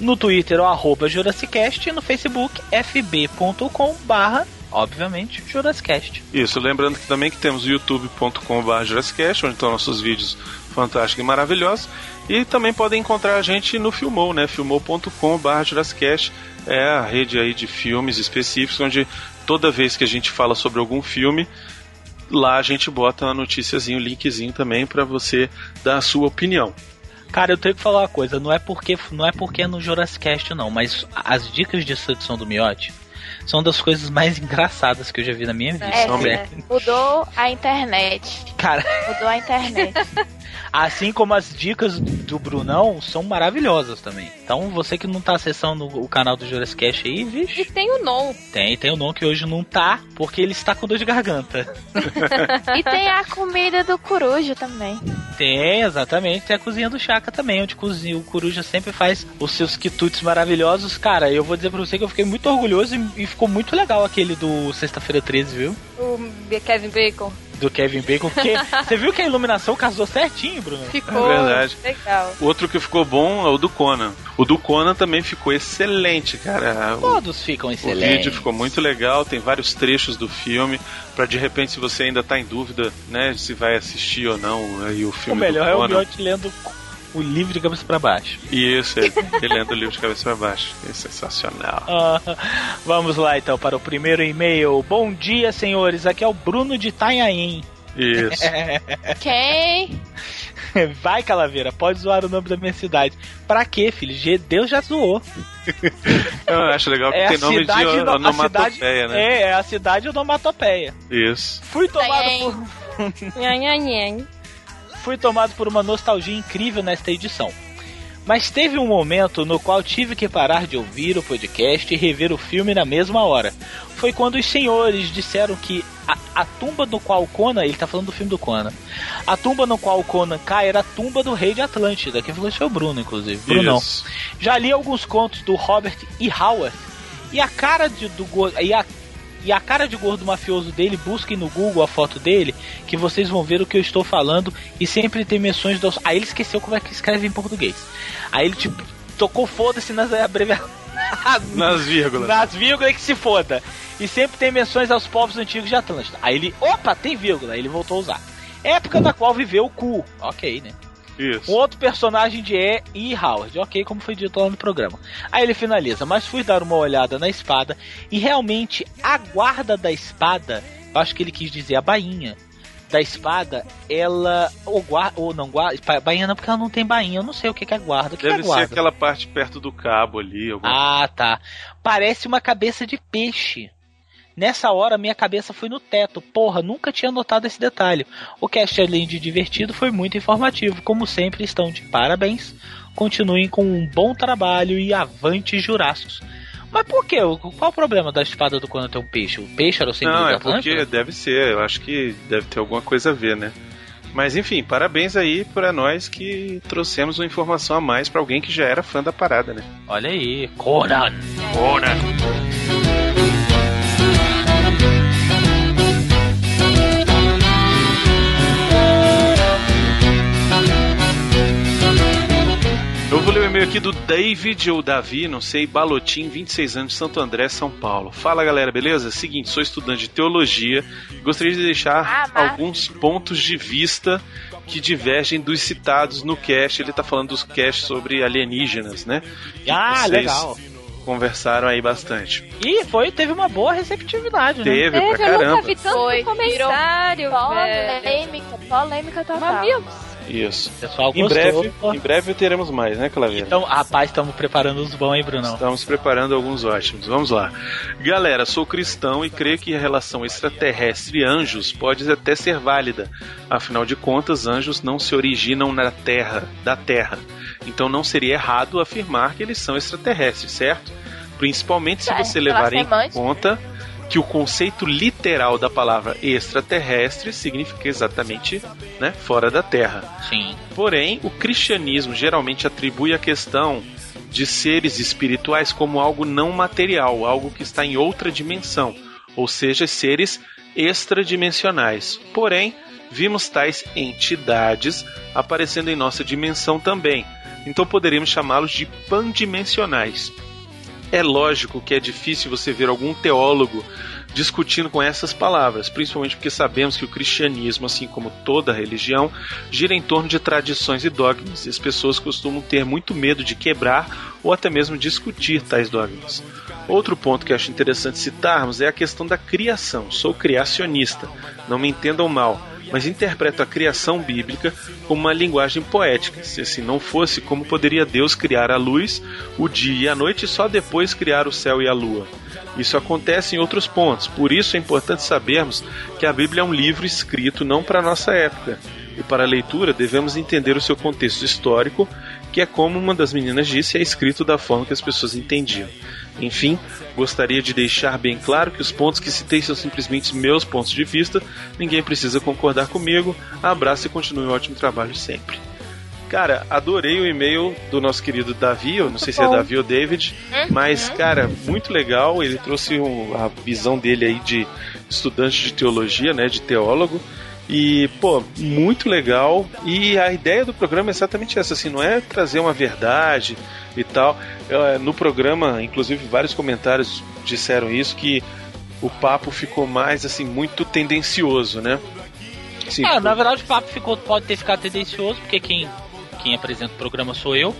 no Twitter, o arroba Jurassicast, e no Facebook, fb.com barra, obviamente, Jurassicast. Isso, lembrando que também que temos o youtube.com.br Jurassicast, onde estão nossos vídeos fantásticos e maravilhosos. E também podem encontrar a gente no Filmou, né? filmou.com.br Jurassicast é a rede aí de filmes específicos, onde toda vez que a gente fala sobre algum filme, lá a gente bota uma noticiazinho, um linkzinho também para você dar a sua opinião. Cara, eu tenho que falar uma coisa, não é porque não é porque é no Jurassicast não, mas as dicas de sedução do Miotti são das coisas mais engraçadas que eu já vi na minha vida. É, é. Mudou a internet. Cara, Mudou a internet. assim como as dicas do Brunão são maravilhosas também. Então, você que não tá acessando o canal do Jurassicast aí, vixe. E tem o Non. Tem, tem o não que hoje não tá, porque ele está com dor de garganta. e tem a comida do corujo também. Tem, exatamente. Tem a cozinha do Chaka também, onde cozinha, o Coruja sempre faz os seus quitutes maravilhosos. Cara, eu vou dizer pra você que eu fiquei muito orgulhoso e, e ficou muito legal aquele do Sexta-feira 13, viu? O Kevin Bacon. Do Kevin Bacon, porque você viu que a iluminação casou certinho, Bruno? Ficou É verdade. legal. Outro que ficou bom é o do Conan. O do Conan também ficou excelente, cara. O, Todos ficam o excelentes. vídeo ficou muito legal, tem vários trechos do filme, pra de repente, se você ainda tá em dúvida, né, se vai assistir ou não aí o O filme melhor do é o. Miotti lendo o livro de cabeça pra baixo. Isso, ele, ele lendo o livro de cabeça pra baixo. É sensacional. Ah, vamos lá então para o primeiro e-mail. Bom dia, senhores. Aqui é o Bruno de Itanhaém. Isso. Quem? Vai, Calaveira, pode zoar o nome da minha cidade. Pra quê, filho? Ge- Deus já zoou. Eu acho legal que É tem a nome de cidade, no- a cidade, onomatopeia, né? é, é a cidade onomatopeia. Isso. Fui tomado por. Fui tomado por uma nostalgia incrível nesta edição. Mas teve um momento no qual tive que parar de ouvir o podcast e rever o filme na mesma hora. Foi quando os senhores disseram que a, a tumba no qual o Conan, ele tá falando do filme do Conan, a tumba no qual o Conan cai era a tumba do rei de Atlântida, que falou isso foi o Bruno, inclusive. Brunão. Isso. Já li alguns contos do Robert E. Howard e a cara de, do. E a, e a cara de gordo mafioso dele, busquem no Google a foto dele, que vocês vão ver o que eu estou falando. E sempre tem menções dos. Aí ele esqueceu como é que escreve em português. Aí ele, tipo, tocou foda-se nas abreviações. Nas vírgulas. Nas vírgulas que se foda. E sempre tem menções aos povos antigos de Atlântida. Aí ele, opa, tem vírgula. Aí ele voltou a usar. Época na qual viveu o cu. Ok, né? Isso. Um outro personagem de E. E. Howard, ok, como foi dito lá no programa. Aí ele finaliza, mas fui dar uma olhada na espada e realmente a guarda da espada, eu acho que ele quis dizer a bainha da espada, ela. Ou, guarda, ou não guarda. Bainha não, porque ela não tem bainha. Eu não sei o que, que é guarda. O que Deve é ser guarda? aquela parte perto do cabo ali. alguma- Ah, tá. Parece uma cabeça de peixe. Nessa hora, minha cabeça foi no teto. Porra, nunca tinha notado esse detalhe. O cast, além de divertido, foi muito informativo. Como sempre, estão de parabéns. Continuem com um bom trabalho e avante Juraços. Mas por quê? Qual o problema da espada do quando tem um peixe? O peixe era o símbolo Não, é porque deve ser. Eu acho que deve ter alguma coisa a ver, né? Mas enfim, parabéns aí pra nós que trouxemos uma informação a mais pra alguém que já era fã da parada, né? Olha aí, Conan. Ora! Eu vou ler o e-mail aqui do David ou Davi, não sei, Balotim, 26 anos, Santo André, São Paulo. Fala galera, beleza? Seguinte, sou estudante de teologia e gostaria de deixar Ah, alguns pontos de vista que divergem dos citados no cast. Ele tá falando dos casts sobre alienígenas, né? Ah, Vocês- legal. conversaram aí bastante. E foi, teve uma boa receptividade, né? Teve, pra Teve, eu nunca caramba. vi tanto Foi, comentário. Polêmica, polêmica total. Mamilos. Isso. O pessoal Em gostou. breve, em breve teremos mais, né, Claveira? Então, rapaz, estamos preparando os bons, hein, Brunão? Estamos preparando alguns ótimos. Vamos lá. Galera, sou cristão e creio que a relação extraterrestre e anjos pode até ser válida. Afinal de contas, anjos não se originam na Terra, da Terra. Então não seria errado afirmar que eles são extraterrestres, certo? Principalmente se você levar em conta que o conceito literal da palavra extraterrestre significa exatamente, né, fora da Terra. Sim. Porém, o cristianismo geralmente atribui a questão de seres espirituais como algo não material, algo que está em outra dimensão, ou seja, seres extradimensionais. Porém, vimos tais entidades aparecendo em nossa dimensão também, então poderíamos chamá-los de pandimensionais. É lógico que é difícil você ver algum teólogo discutindo com essas palavras, principalmente porque sabemos que o cristianismo, assim como toda religião, gira em torno de tradições e dogmas, e as pessoas costumam ter muito medo de quebrar ou até mesmo discutir tais dogmas. Outro ponto que acho interessante citarmos é a questão da criação. Sou criacionista, não me entendam mal, mas interpreto a criação bíblica como uma linguagem poética. Se assim não fosse, como poderia Deus criar a luz, o dia e a noite e só depois criar o céu e a lua? Isso acontece em outros pontos, por isso é importante sabermos que a Bíblia é um livro escrito não para a nossa época. E para a leitura devemos entender o seu contexto histórico, que é como uma das meninas disse, é escrito da forma que as pessoas entendiam. Enfim, gostaria de deixar bem claro que os pontos que citei são simplesmente meus pontos de vista, ninguém precisa concordar comigo. Abraço e continue um ótimo trabalho sempre. Cara, adorei o e-mail do nosso querido Davi, eu não sei se é. Davi ou David, mas, cara, muito legal. Ele trouxe um- a visão dele aí de estudante de teologia, né, de teólogo. E, pô, muito legal. E a ideia do programa é exatamente essa, assim, não é trazer uma verdade e tal. Eh, No programa, inclusive, vários comentários disseram isso, que o papo ficou mais, assim, muito tendencioso, né? Assim, É, na verdade o papo ficou, pode ter ficado tendencioso, porque quem, quem apresenta o programa sou eu.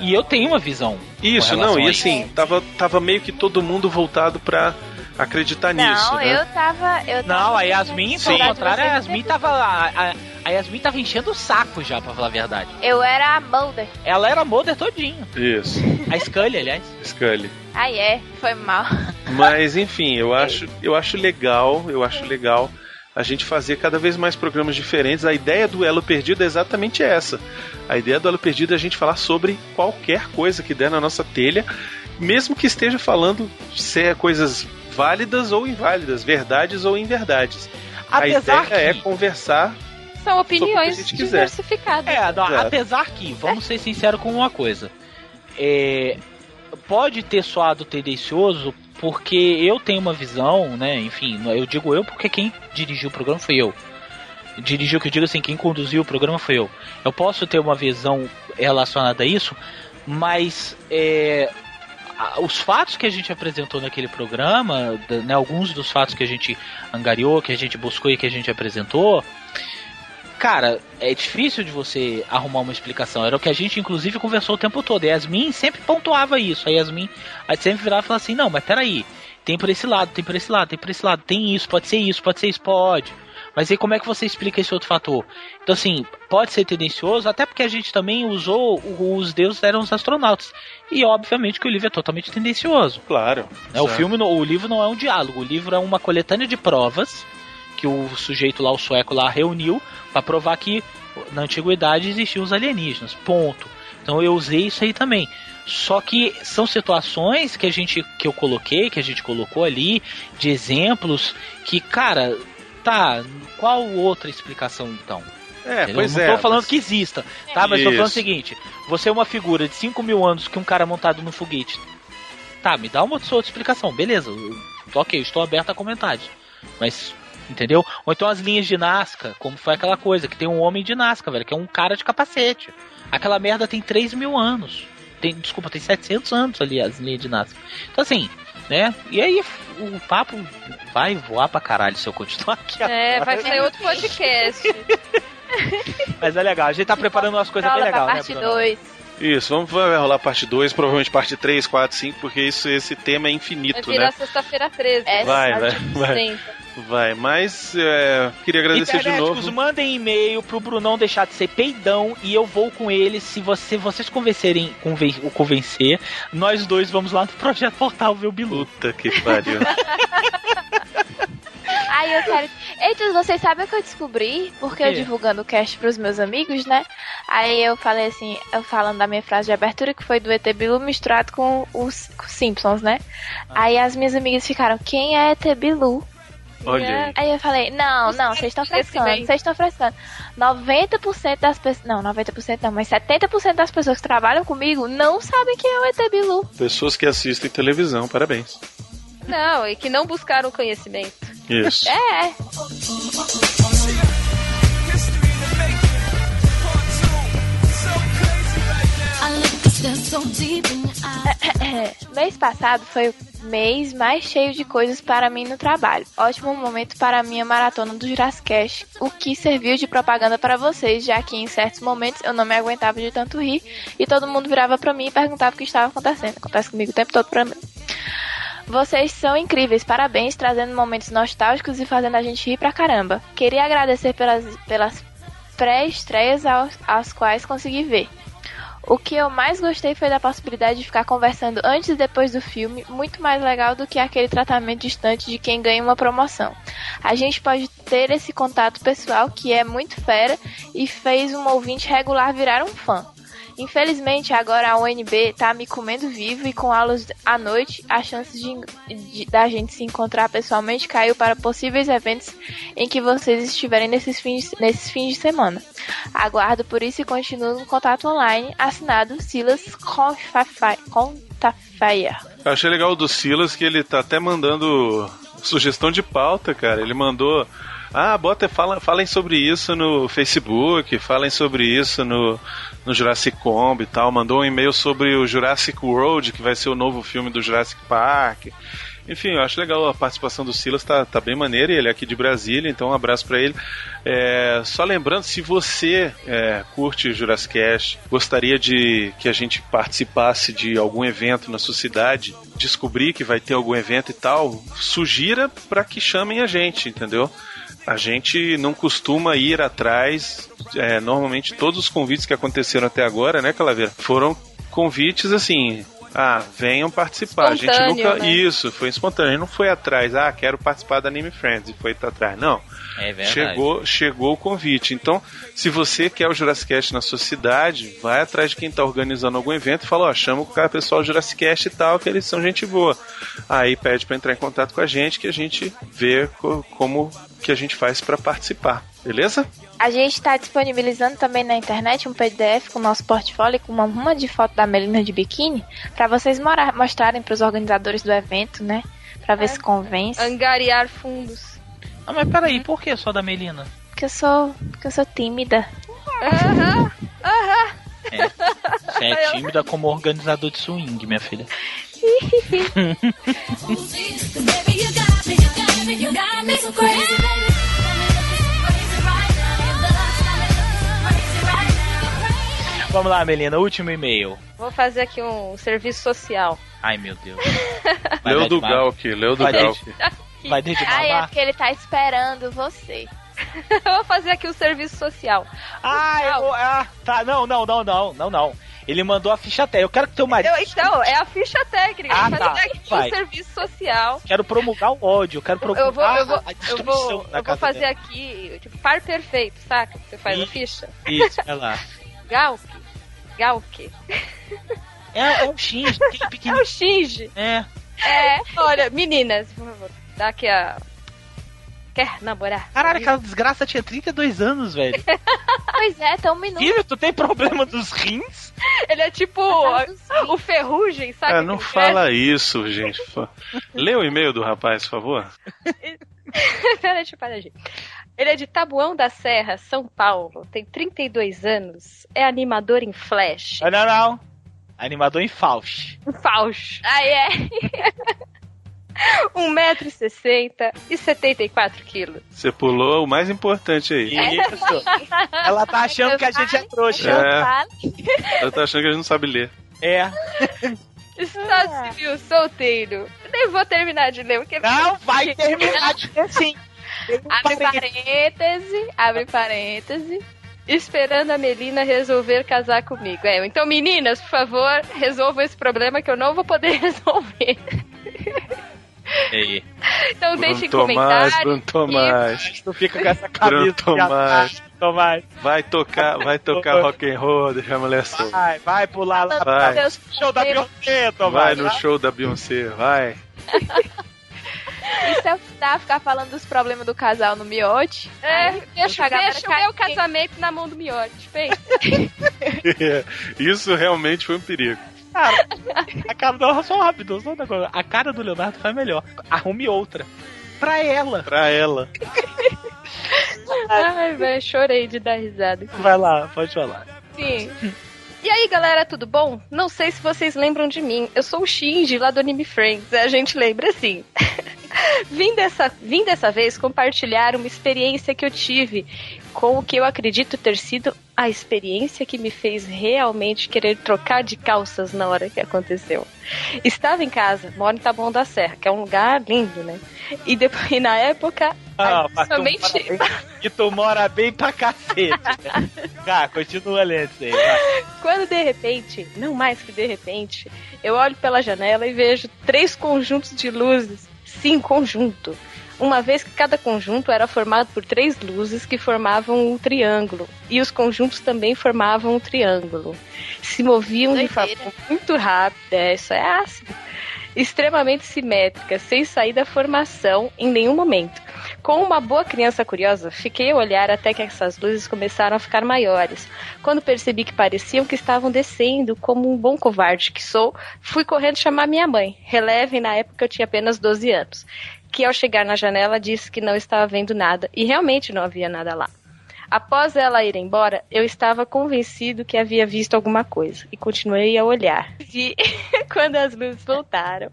E eu tenho uma visão. Isso, não, e assim, tava, tava meio que todo mundo voltado pra acreditar nisso, Não, né? eu tava. Eu Não, tava a Yasmin, pelo contrário, a Yasmin tava. A, a, a Yasmin tava enchendo o saco já, pra falar a verdade. Eu era a Mulder. Ela era Mulder todinho. Isso, A Scully, aliás. Scully. Ai, é, foi mal. Mas enfim, eu acho, eu acho legal, eu acho legal a gente fazer cada vez mais programas diferentes. A ideia do Elo Perdido é exatamente essa. A ideia do Elo Perdido é a gente falar sobre qualquer coisa que der na nossa telha, mesmo que esteja falando se é coisas válidas ou inválidas, verdades ou inverdades. Apesar a ideia que. é conversar São opiniões gente quiser. diversificadas. É, não, apesar que, vamos ser sinceros com uma coisa. É, pode ter soado tendencioso porque eu tenho uma visão, né? Enfim, eu digo eu porque quem dirigiu o programa foi eu. Dirigiu, que eu digo assim, quem conduziu o programa foi eu. Eu posso ter uma visão relacionada a isso, mas é, os fatos que a gente apresentou naquele programa, né, alguns dos fatos que a gente angariou, que a gente buscou e que a gente apresentou, cara, é difícil de você arrumar uma explicação. Era o que a gente, inclusive, conversou o tempo todo. E a Yasmin sempre pontuava isso. A Yasmin sempre virava e falava assim: não, mas peraí, tem por esse lado, tem por esse lado, tem por esse lado, tem isso, pode ser isso, pode ser isso, pode. Mas aí como é que você explica esse outro fator? Então, assim, pode ser tendencioso, até porque a gente também usou os deuses eram os astronautas. E obviamente que o livro é totalmente tendencioso. Claro. Né? O filme, o livro não é um diálogo, o livro é uma coletânea de provas que o sujeito lá, o sueco lá, reuniu para provar que na antiguidade existiam os alienígenas. Ponto. Então eu usei isso aí também. Só que são situações que a gente que eu coloquei, que a gente colocou ali, de exemplos que, cara, tá, qual outra explicação então? É, Entendeu? pois não é. tô falando mas- que exista, tá? Mas tô falando o Isso. seguinte: você é uma figura de 5 mil anos que um cara montado no foguete. Tá, me dá uma outra explicação, beleza. eu- Ok, estou aberto a comentários. Mas, entendeu? Ou então as linhas de Nazca, como foi aquela coisa, que tem um homem de Nazca, velho, que é um cara de capacete. Aquela merda tem 3 mil anos. Tem, desculpa, tem 700 anos ali as linhas de Nazca. Então, assim, né? E aí o papo vai voar pra caralho se eu continuar aqui. É, agora. vai sair outro podcast. Mas é legal, a gente tá preparando umas coisas bem legais, né, parte Bruno? 2. Isso, vamos vai rolar parte 2, provavelmente parte 3, 4, 5, porque isso, esse tema é Vai infinito, virar né? sexta-feira 13. É, Vai, vai, vai. 60. Vai, mas é, queria agradecer de novo. mandem e-mail pro Brunão deixar de ser peidão e eu vou com ele. Se você, vocês convencerem conven- o convencer, nós dois vamos lá no Projeto Portal ver o Bilu. Puta que pariu. Aí eu quero. Eita, vocês sabem o que eu descobri? Porque eu divulgando o cast pros meus amigos, né? Aí eu falei assim, eu falando da minha frase de abertura, que foi do ET Bilu misturado com os com os Simpsons, né? Ah. Aí as minhas amigas ficaram, quem é ET Bilu? Olha aí. Aí eu falei, não, não, vocês estão frescando, vocês estão frescando. 90% das pessoas. Não, 90% não, mas 70% das pessoas que trabalham comigo não sabem quem é o ET Bilu. Pessoas que assistem televisão, parabéns. Não, e que não buscaram conhecimento. Isso. É, mês passado foi o mês mais cheio de coisas para mim no trabalho. Ótimo momento para a minha maratona do Jurassic o que serviu de propaganda para vocês, já que em certos momentos eu não me aguentava de tanto rir e todo mundo virava para mim e perguntava o que estava acontecendo. Acontece comigo o tempo todo para mim. Vocês são incríveis, parabéns, trazendo momentos nostálgicos e fazendo a gente rir pra caramba. Queria agradecer pelas, pelas pré-estreias às quais consegui ver. O que eu mais gostei foi da possibilidade de ficar conversando antes e depois do filme, muito mais legal do que aquele tratamento distante de quem ganha uma promoção. A gente pode ter esse contato pessoal que é muito fera e fez um ouvinte regular virar um fã. Infelizmente, agora a UNB tá me comendo vivo e com aulas à noite, a chance de, de- da gente se encontrar pessoalmente caiu para possíveis eventos em que vocês estiverem nesses fins, nesses fins de semana. Aguardo por isso e continuo no contato online, assinado Silas Contafaia. Eu achei legal do Silas que ele tá até mandando sugestão de pauta, cara. Ele mandou. Ah, bota, fala, falem sobre isso no Facebook, falem sobre isso no, no Jurassic Combo e tal. Mandou um e-mail sobre o Jurassic World, que vai ser o novo filme do Jurassic Park. Enfim, eu acho legal a participação do Silas, tá, tá bem maneira, e ele é aqui de Brasília, então um abraço pra ele. É, só lembrando, se você é, curte Jurassic gostaria de que a gente participasse de algum evento na sua cidade, descobrir que vai ter algum evento e tal, sugira para que chamem a gente, entendeu? A gente não costuma ir atrás. É, normalmente todos os convites que aconteceram até agora, né, Calaveira, foram convites assim. Ah, venham participar. a gente nunca. né? Isso, foi espontâneo. A gente não foi atrás, ah, quero participar da Anime Friends e foi atrás. Não. É verdade. Chegou, chegou o convite. Então, se você quer o Jurassic Cast na sua cidade, vai atrás de quem está organizando algum evento e fala, ó, chama o cara pessoal do Jurassic Cast e tal, que eles são gente boa. Aí pede para entrar em contato com a gente que a gente vê co- como que a gente faz para participar. Beleza? A gente está disponibilizando também na internet um PDF com o nosso portfólio com uma ruma de foto da Melina de biquíni para vocês morar- mostrarem para os organizadores do evento, né? Para ver É. se convence. Angariar fundos. Ah, mas peraí, por que só da Melina? Que eu sou, que eu sou tímida. Aham, aham. Você é tímida como organizador de swing, minha filha. Vamos lá, Melina, último e-mail. Vou fazer aqui um serviço social. Ai, meu Deus. Leu do Galk, leu do Galk. Vai desde Ah, é porque ele tá esperando você. Eu vou fazer aqui um serviço social. Ah, eu, ah, tá, não, não, não, não, não, não. Ele mandou a ficha até. Eu quero que teu marido. Eu, então, é a ficha técnica. Ah, tá. Vai. um serviço social. Quero promulgar o ódio, quero promulgar Eu vou, eu vou, a eu destruição vou, na eu vou fazer dela. aqui, tipo, par perfeito, saca? Você faz a Ih. ficha. Isso, vai lá. Galk. Galk. É, é um X, aquele É pequenininho. o Shinji. É. É, olha, meninas, por favor, dá aqui a. Quer namorar? Caralho, aquela desgraça tinha 32 anos, velho. Pois é, tá um minuto. Filho, tu tem problema dos rins? Ele é tipo o ferrugem, sabe? Ah, não aquele fala isso, gente. Lê o e-mail do rapaz, por favor. Peraí, deixa eu parar, gente. Ele é de Tabuão da Serra, São Paulo. Tem 32 anos. É animador em Flash. Ah, não, não. Animador em Faust. Fausch. Ah, é. 1,60m e 74 quilos. Você pulou o mais importante aí. Isso. Ela tá achando que a gente é trouxa. É. Ela tá achando que a gente não sabe ler. É. Estado civil solteiro. Nem vou terminar de ler, porque... Não, vai terminar de ler sim. Abre parêntese, abre parêntese. Esperando a Melina resolver casar comigo. É, então, meninas, por favor, resolvam esse problema que eu não vou poder resolver. Aí. Então, Bruno deixem Tomás, comentários. Bruno Tomás. Tu fica com essa Bruno camisa. Tomás. Tomás. Vai tocar, vai tocar rock and roll, deixa a mulher solta. Vai, vai pular lá. Vai. Show da Beyoncé, Tomás. Vai no show da Beyoncé, vai. E se eu tá, ficar falando dos problemas do casal no miote? É, deixa, deixa o meu casamento na mão do miote. Pensa. Isso realmente foi um perigo. Cara, a cara do só rápido, só um negócio. A cara do Leonardo foi melhor. Arrume outra. Pra ela. Pra ela. Ai, velho, chorei de dar risada. Vai lá, pode falar. Sim. E aí, galera, tudo bom? Não sei se vocês lembram de mim. Eu sou o Shinji, lá do Anime Friends. A gente lembra sim. vim, dessa, vim dessa vez compartilhar uma experiência que eu tive com o que eu acredito ter sido a experiência que me fez realmente querer trocar de calças na hora que aconteceu. Estava em casa, moro em Taboão da Serra, que é um lugar lindo, né? E, depois, e na época, Ah, mas tu somente... mora bem- E tu mora bem pra cacete. Né? Cá, continua lendo isso aí. vai. Quando de repente, não mais que de repente, eu olho pela janela e vejo três conjuntos de luzes. Sim, conjunto. Uma vez que cada conjunto era formado por três luzes que formavam um triângulo. E os conjuntos também formavam um triângulo. Se moviam de Doideira. forma muito rápida, é, isso é ácido. Extremamente simétrica, sem sair da formação em nenhum momento. Com uma boa criança curiosa, fiquei a olhar até que essas luzes começaram a ficar maiores. Quando percebi que pareciam que estavam descendo, como um bom covarde que sou, fui correndo chamar minha mãe. Relevem, na época eu tinha apenas 12 anos. Que ao chegar na janela disse que não estava vendo nada, e realmente não havia nada lá. Após ela ir embora, eu estava convencido que havia visto alguma coisa e continuei a olhar. E quando as luzes voltaram,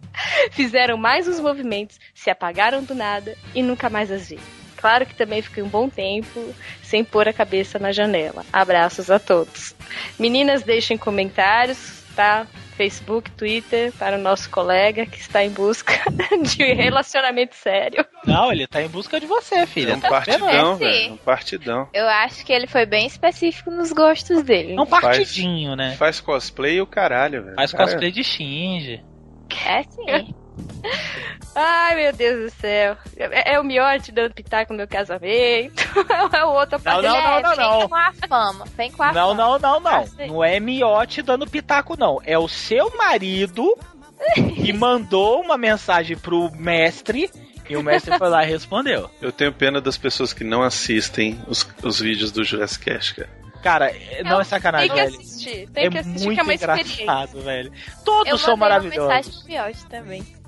fizeram mais uns movimentos, se apagaram do nada e nunca mais as vi. Claro que também fiquei um bom tempo sem pôr a cabeça na janela. Abraços a todos. Meninas, deixem comentários, tá? Facebook, Twitter, para o nosso colega que está em busca de relacionamento sério. Não, ele tá em busca de você, filha. É um Tá partidão, É, velho. Um partidão. Eu acho que ele foi bem específico nos gostos dele. É um partidinho, né? Faz cosplay e o caralho, velho. Faz Cara, cosplay de Shinji. É sim. Ai, meu Deus do céu. É, é o miote dando pitaco no meu casamento. É o outro Não, não, não, não, não. Vem com a fama. Vem com a Não, fama. não, não, não. Sim. Não é miote dando pitaco, não. É o seu marido que mandou uma mensagem pro mestre e o mestre foi lá e respondeu. Eu tenho pena das pessoas que não assistem os, os vídeos do Jurassic Cast, cara. Cara, é- não é sacanagem, Tem que velho. assistir. Tem É que assistir, muito que é uma experiência. engraçado, velho. Todos Eu são mandei uma maravilhosos. mensagem pro Miotti também.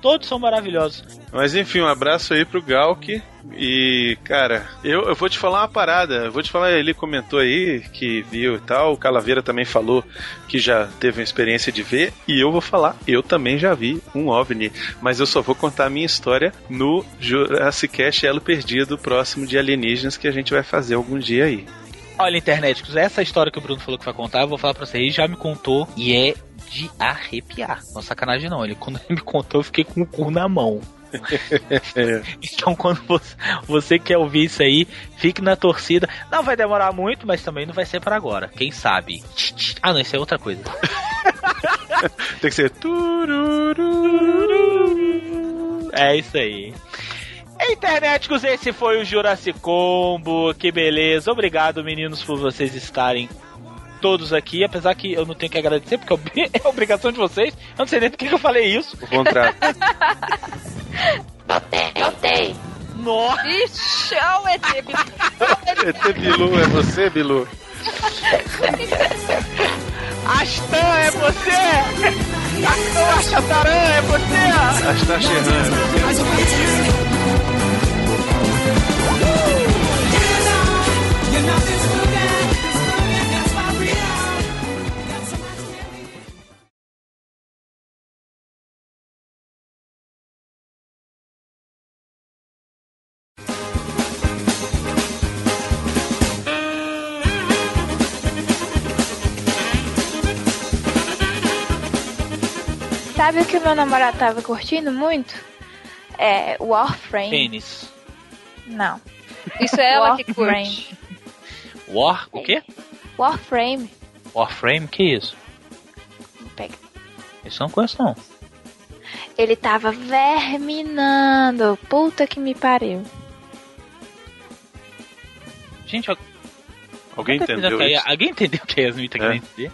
Todos são maravilhosos. Mas enfim, um abraço aí pro Galk. E, cara, eu, eu vou te falar uma parada. Eu vou te falar, ele comentou aí que viu e tal. O Calaveira também falou que já teve uma experiência de ver. E eu vou falar, eu também já vi um OVNI. Mas eu só vou contar a minha história no Jurassic Cast Elo Perdido, próximo de alienígenas, que a gente vai fazer algum dia aí. Olha, internet, essa história que o Bruno falou que vai contar, eu vou falar pra você. Ele já me contou e é de arrepiar. Não é sacanagem, não. Ele, quando ele me contou, eu fiquei com o cu na mão. Então, quando você, você quer ouvir isso aí, fique na torcida. Não vai demorar muito, mas também não vai ser pra agora. Quem sabe? Ah, não, isso é outra coisa. Tem que ser. É isso aí. Internéticos, esse foi o Jurassic Combo. Que beleza. Obrigado, meninos, por vocês estarem todos aqui. Apesar que eu não tenho que agradecer, porque é obri- é obrigação de vocês. Eu não sei nem por que que eu falei isso. O contrário. Notei. Nossa! Ixi, olha o ET, bicho. ET Bilu, é você, Bilu? Astan é você! Astan Achatarã é você! Asta Serrano. You meu namorado tava curtindo muito? É Warframe. Pênis. Não. Isso é ela que Warframe. curte. War, o quê? Warframe. Warframe, que isso? Pega. Isso eu não conheço não. Ele tava verminando. Puta que me pariu. Gente, Alguém tô entendeu isso? Alguém entendeu o que a Yasmin tá É. querendo dizer?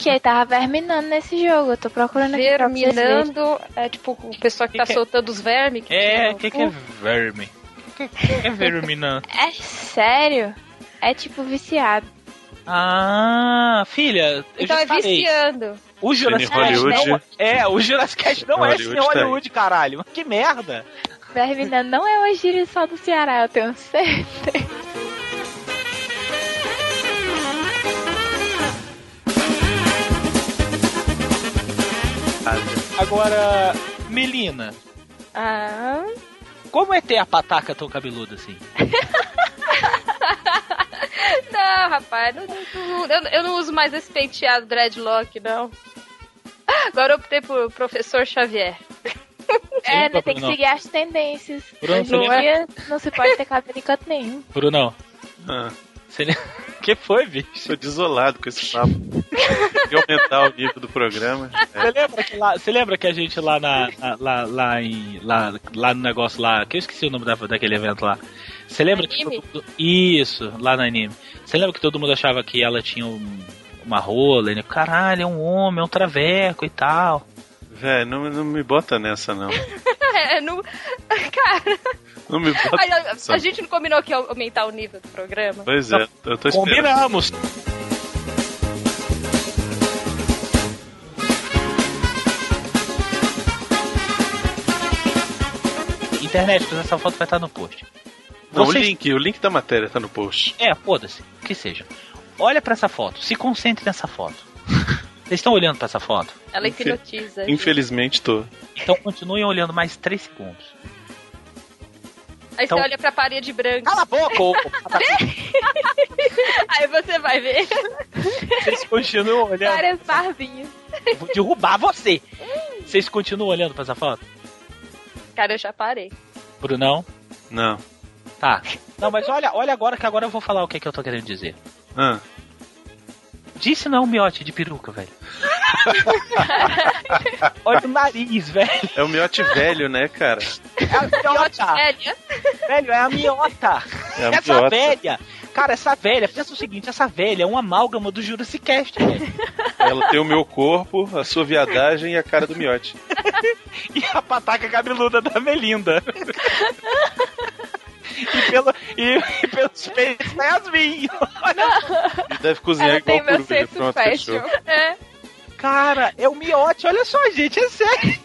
Que ele tava verminando nesse jogo. Eu tô procurando aqui. Verminando é tipo o pessoal que tá Que que é? soltando os vermes. que É, o que, o que é verme? O que, que é verminando? É sério? É tipo viciado. Ah, filha, eu Então já é falei. viciando. O Jurassic Hollywood. não é. O Jurassic Cast não é Hollywood Cine tá. Hollywood, caralho. Que merda. Verminando não é uma gíria só do Ceará, eu tenho certeza. Agora, Melina, Ah, como é ter a pataca tão cabeluda assim? não, rapaz, não- não- eu, eu não uso mais esse penteado dreadlock, não. Agora eu optei por professor Xavier. É, né, tem que Bruno? seguir as tendências. Bruno, Hoje em dia não se pode ter cabelo em canto nenhum. Brunão, Ah, lembra... que foi, bicho? tô desolado com esse papo. Tem que aumentar o nível do programa. É. Você lembra que, lá, você lembra que a gente lá na. na- lá, lá, em, lá, lá no negócio lá, que eu esqueci o nome da, daquele evento lá. Você lembra que Anime? todo mundo- Isso, lá no anime. Você lembra que todo mundo achava que ela tinha um- uma rola, e, né? Caralho, é um homem, é um traveco e tal. Véi, não, não me bota nessa, não. É, não... Cara, Não me bota a, a- a gente não combinou que ia aumentar o nível do programa. Pois é, eu tô esperando. Combinamos! Internet, essa foto vai estar no post. Não, o Vocês- link, o link da matéria tá no post. É, foda-se, que seja. Olha pra essa foto, se concentre nessa foto. Vocês estão olhando pra essa foto? Ela hipnotiza. Infelizmente tô. Então continuem olhando mais 3 segundos. Aí então- você olha pra parede branca. Cala a boca! ô- Aí você vai ver. Vocês continuam olhando. Várias barbinhas. Vou derrubar você! Vocês continuam olhando pra essa foto? Cara, eu já parei. Brunão? Não. Tá. Não, mas olha, olha agora que agora eu vou falar o que, é que eu tô querendo dizer. Ah, Disse não é um miote de peruca, velho. olha o nariz, velho. é o miote velho, né, cara? É a miota. Velha. Velho, é a miota. É a essa miota. velha. Cara, essa velha, pensa o seguinte, essa velha é um amálgama do Jurassic Cast, velho. Ela tem o meu corpo, a sua viadagem e a cara do miote. E a pataca cabeluda da Melinda. E, pelo, e, e pelos peitos da Yasmin. E deve cozinhar Ela igual tem meu senso Pronto, fashion. fechou. É. Cara, é o miote, olha só, gente, é sério.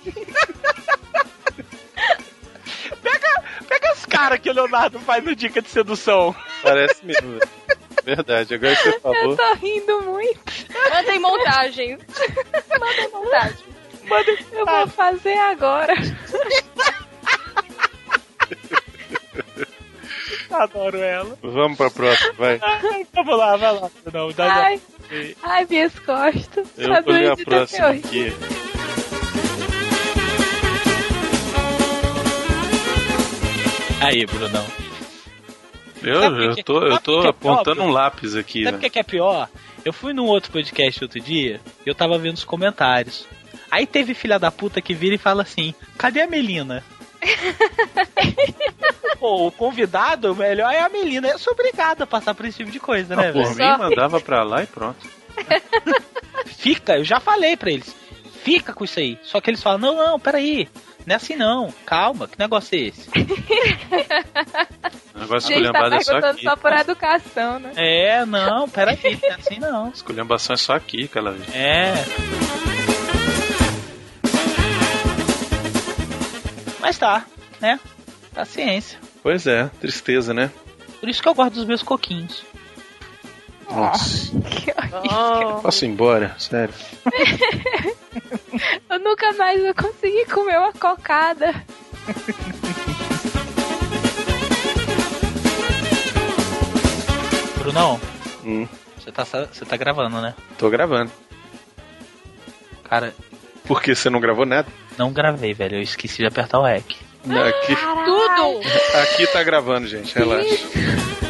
pega, pega as caras que o Leonardo faz no Dica de Sedução. Parece mesmo. velho. Verdade, agora que você falou. Eu tô rindo muito. Mandem montagem. Mandem montagem. Eu vou fazer agora. Adoro ela. Vamos pra próxima, vai. Vamos lá, vai lá. Não, dá Ai, ai, minhas costas. Eu Tá vou ler a próxima aqui. Aí, Brunão. Eu, eu que- tô, eu tô é apontando próprio? um lápis aqui, Sabe o né? é, que é pior? Eu fui num outro podcast outro dia e eu tava vendo os comentários. Aí teve filha da puta que vira e fala assim: cadê a Melina? Pô, o convidado, o melhor é a Melina. Eu sou obrigado a passar por esse tipo de coisa, né, Ah, por velho? mim, mandava pra lá e pronto. Fica, eu já falei pra eles. Fica com isso aí. Só que eles falam: não, não, peraí. Não é assim não. Calma, que negócio é esse? O negócio Gente, tá é só perguntando aqui. só por educação, né? É, não, peraí, não é assim não. Esculhambação é só aqui, aquela vez. É. Mas tá, né? Paciência. Pois é, tristeza, né? Por isso que eu gosto dos meus coquinhos. Nossa. Oh. Posso ir embora? Sério. Eu nunca mais vou conseguir comer uma cocada. Brunão, Hum, você tá, você tá gravando, né? tô gravando. Cara, Porque você não gravou nada? Não gravei, velho. Eu esqueci de apertar o REC. Aqui, Tudo! aqui tá gravando, gente. Relaxa.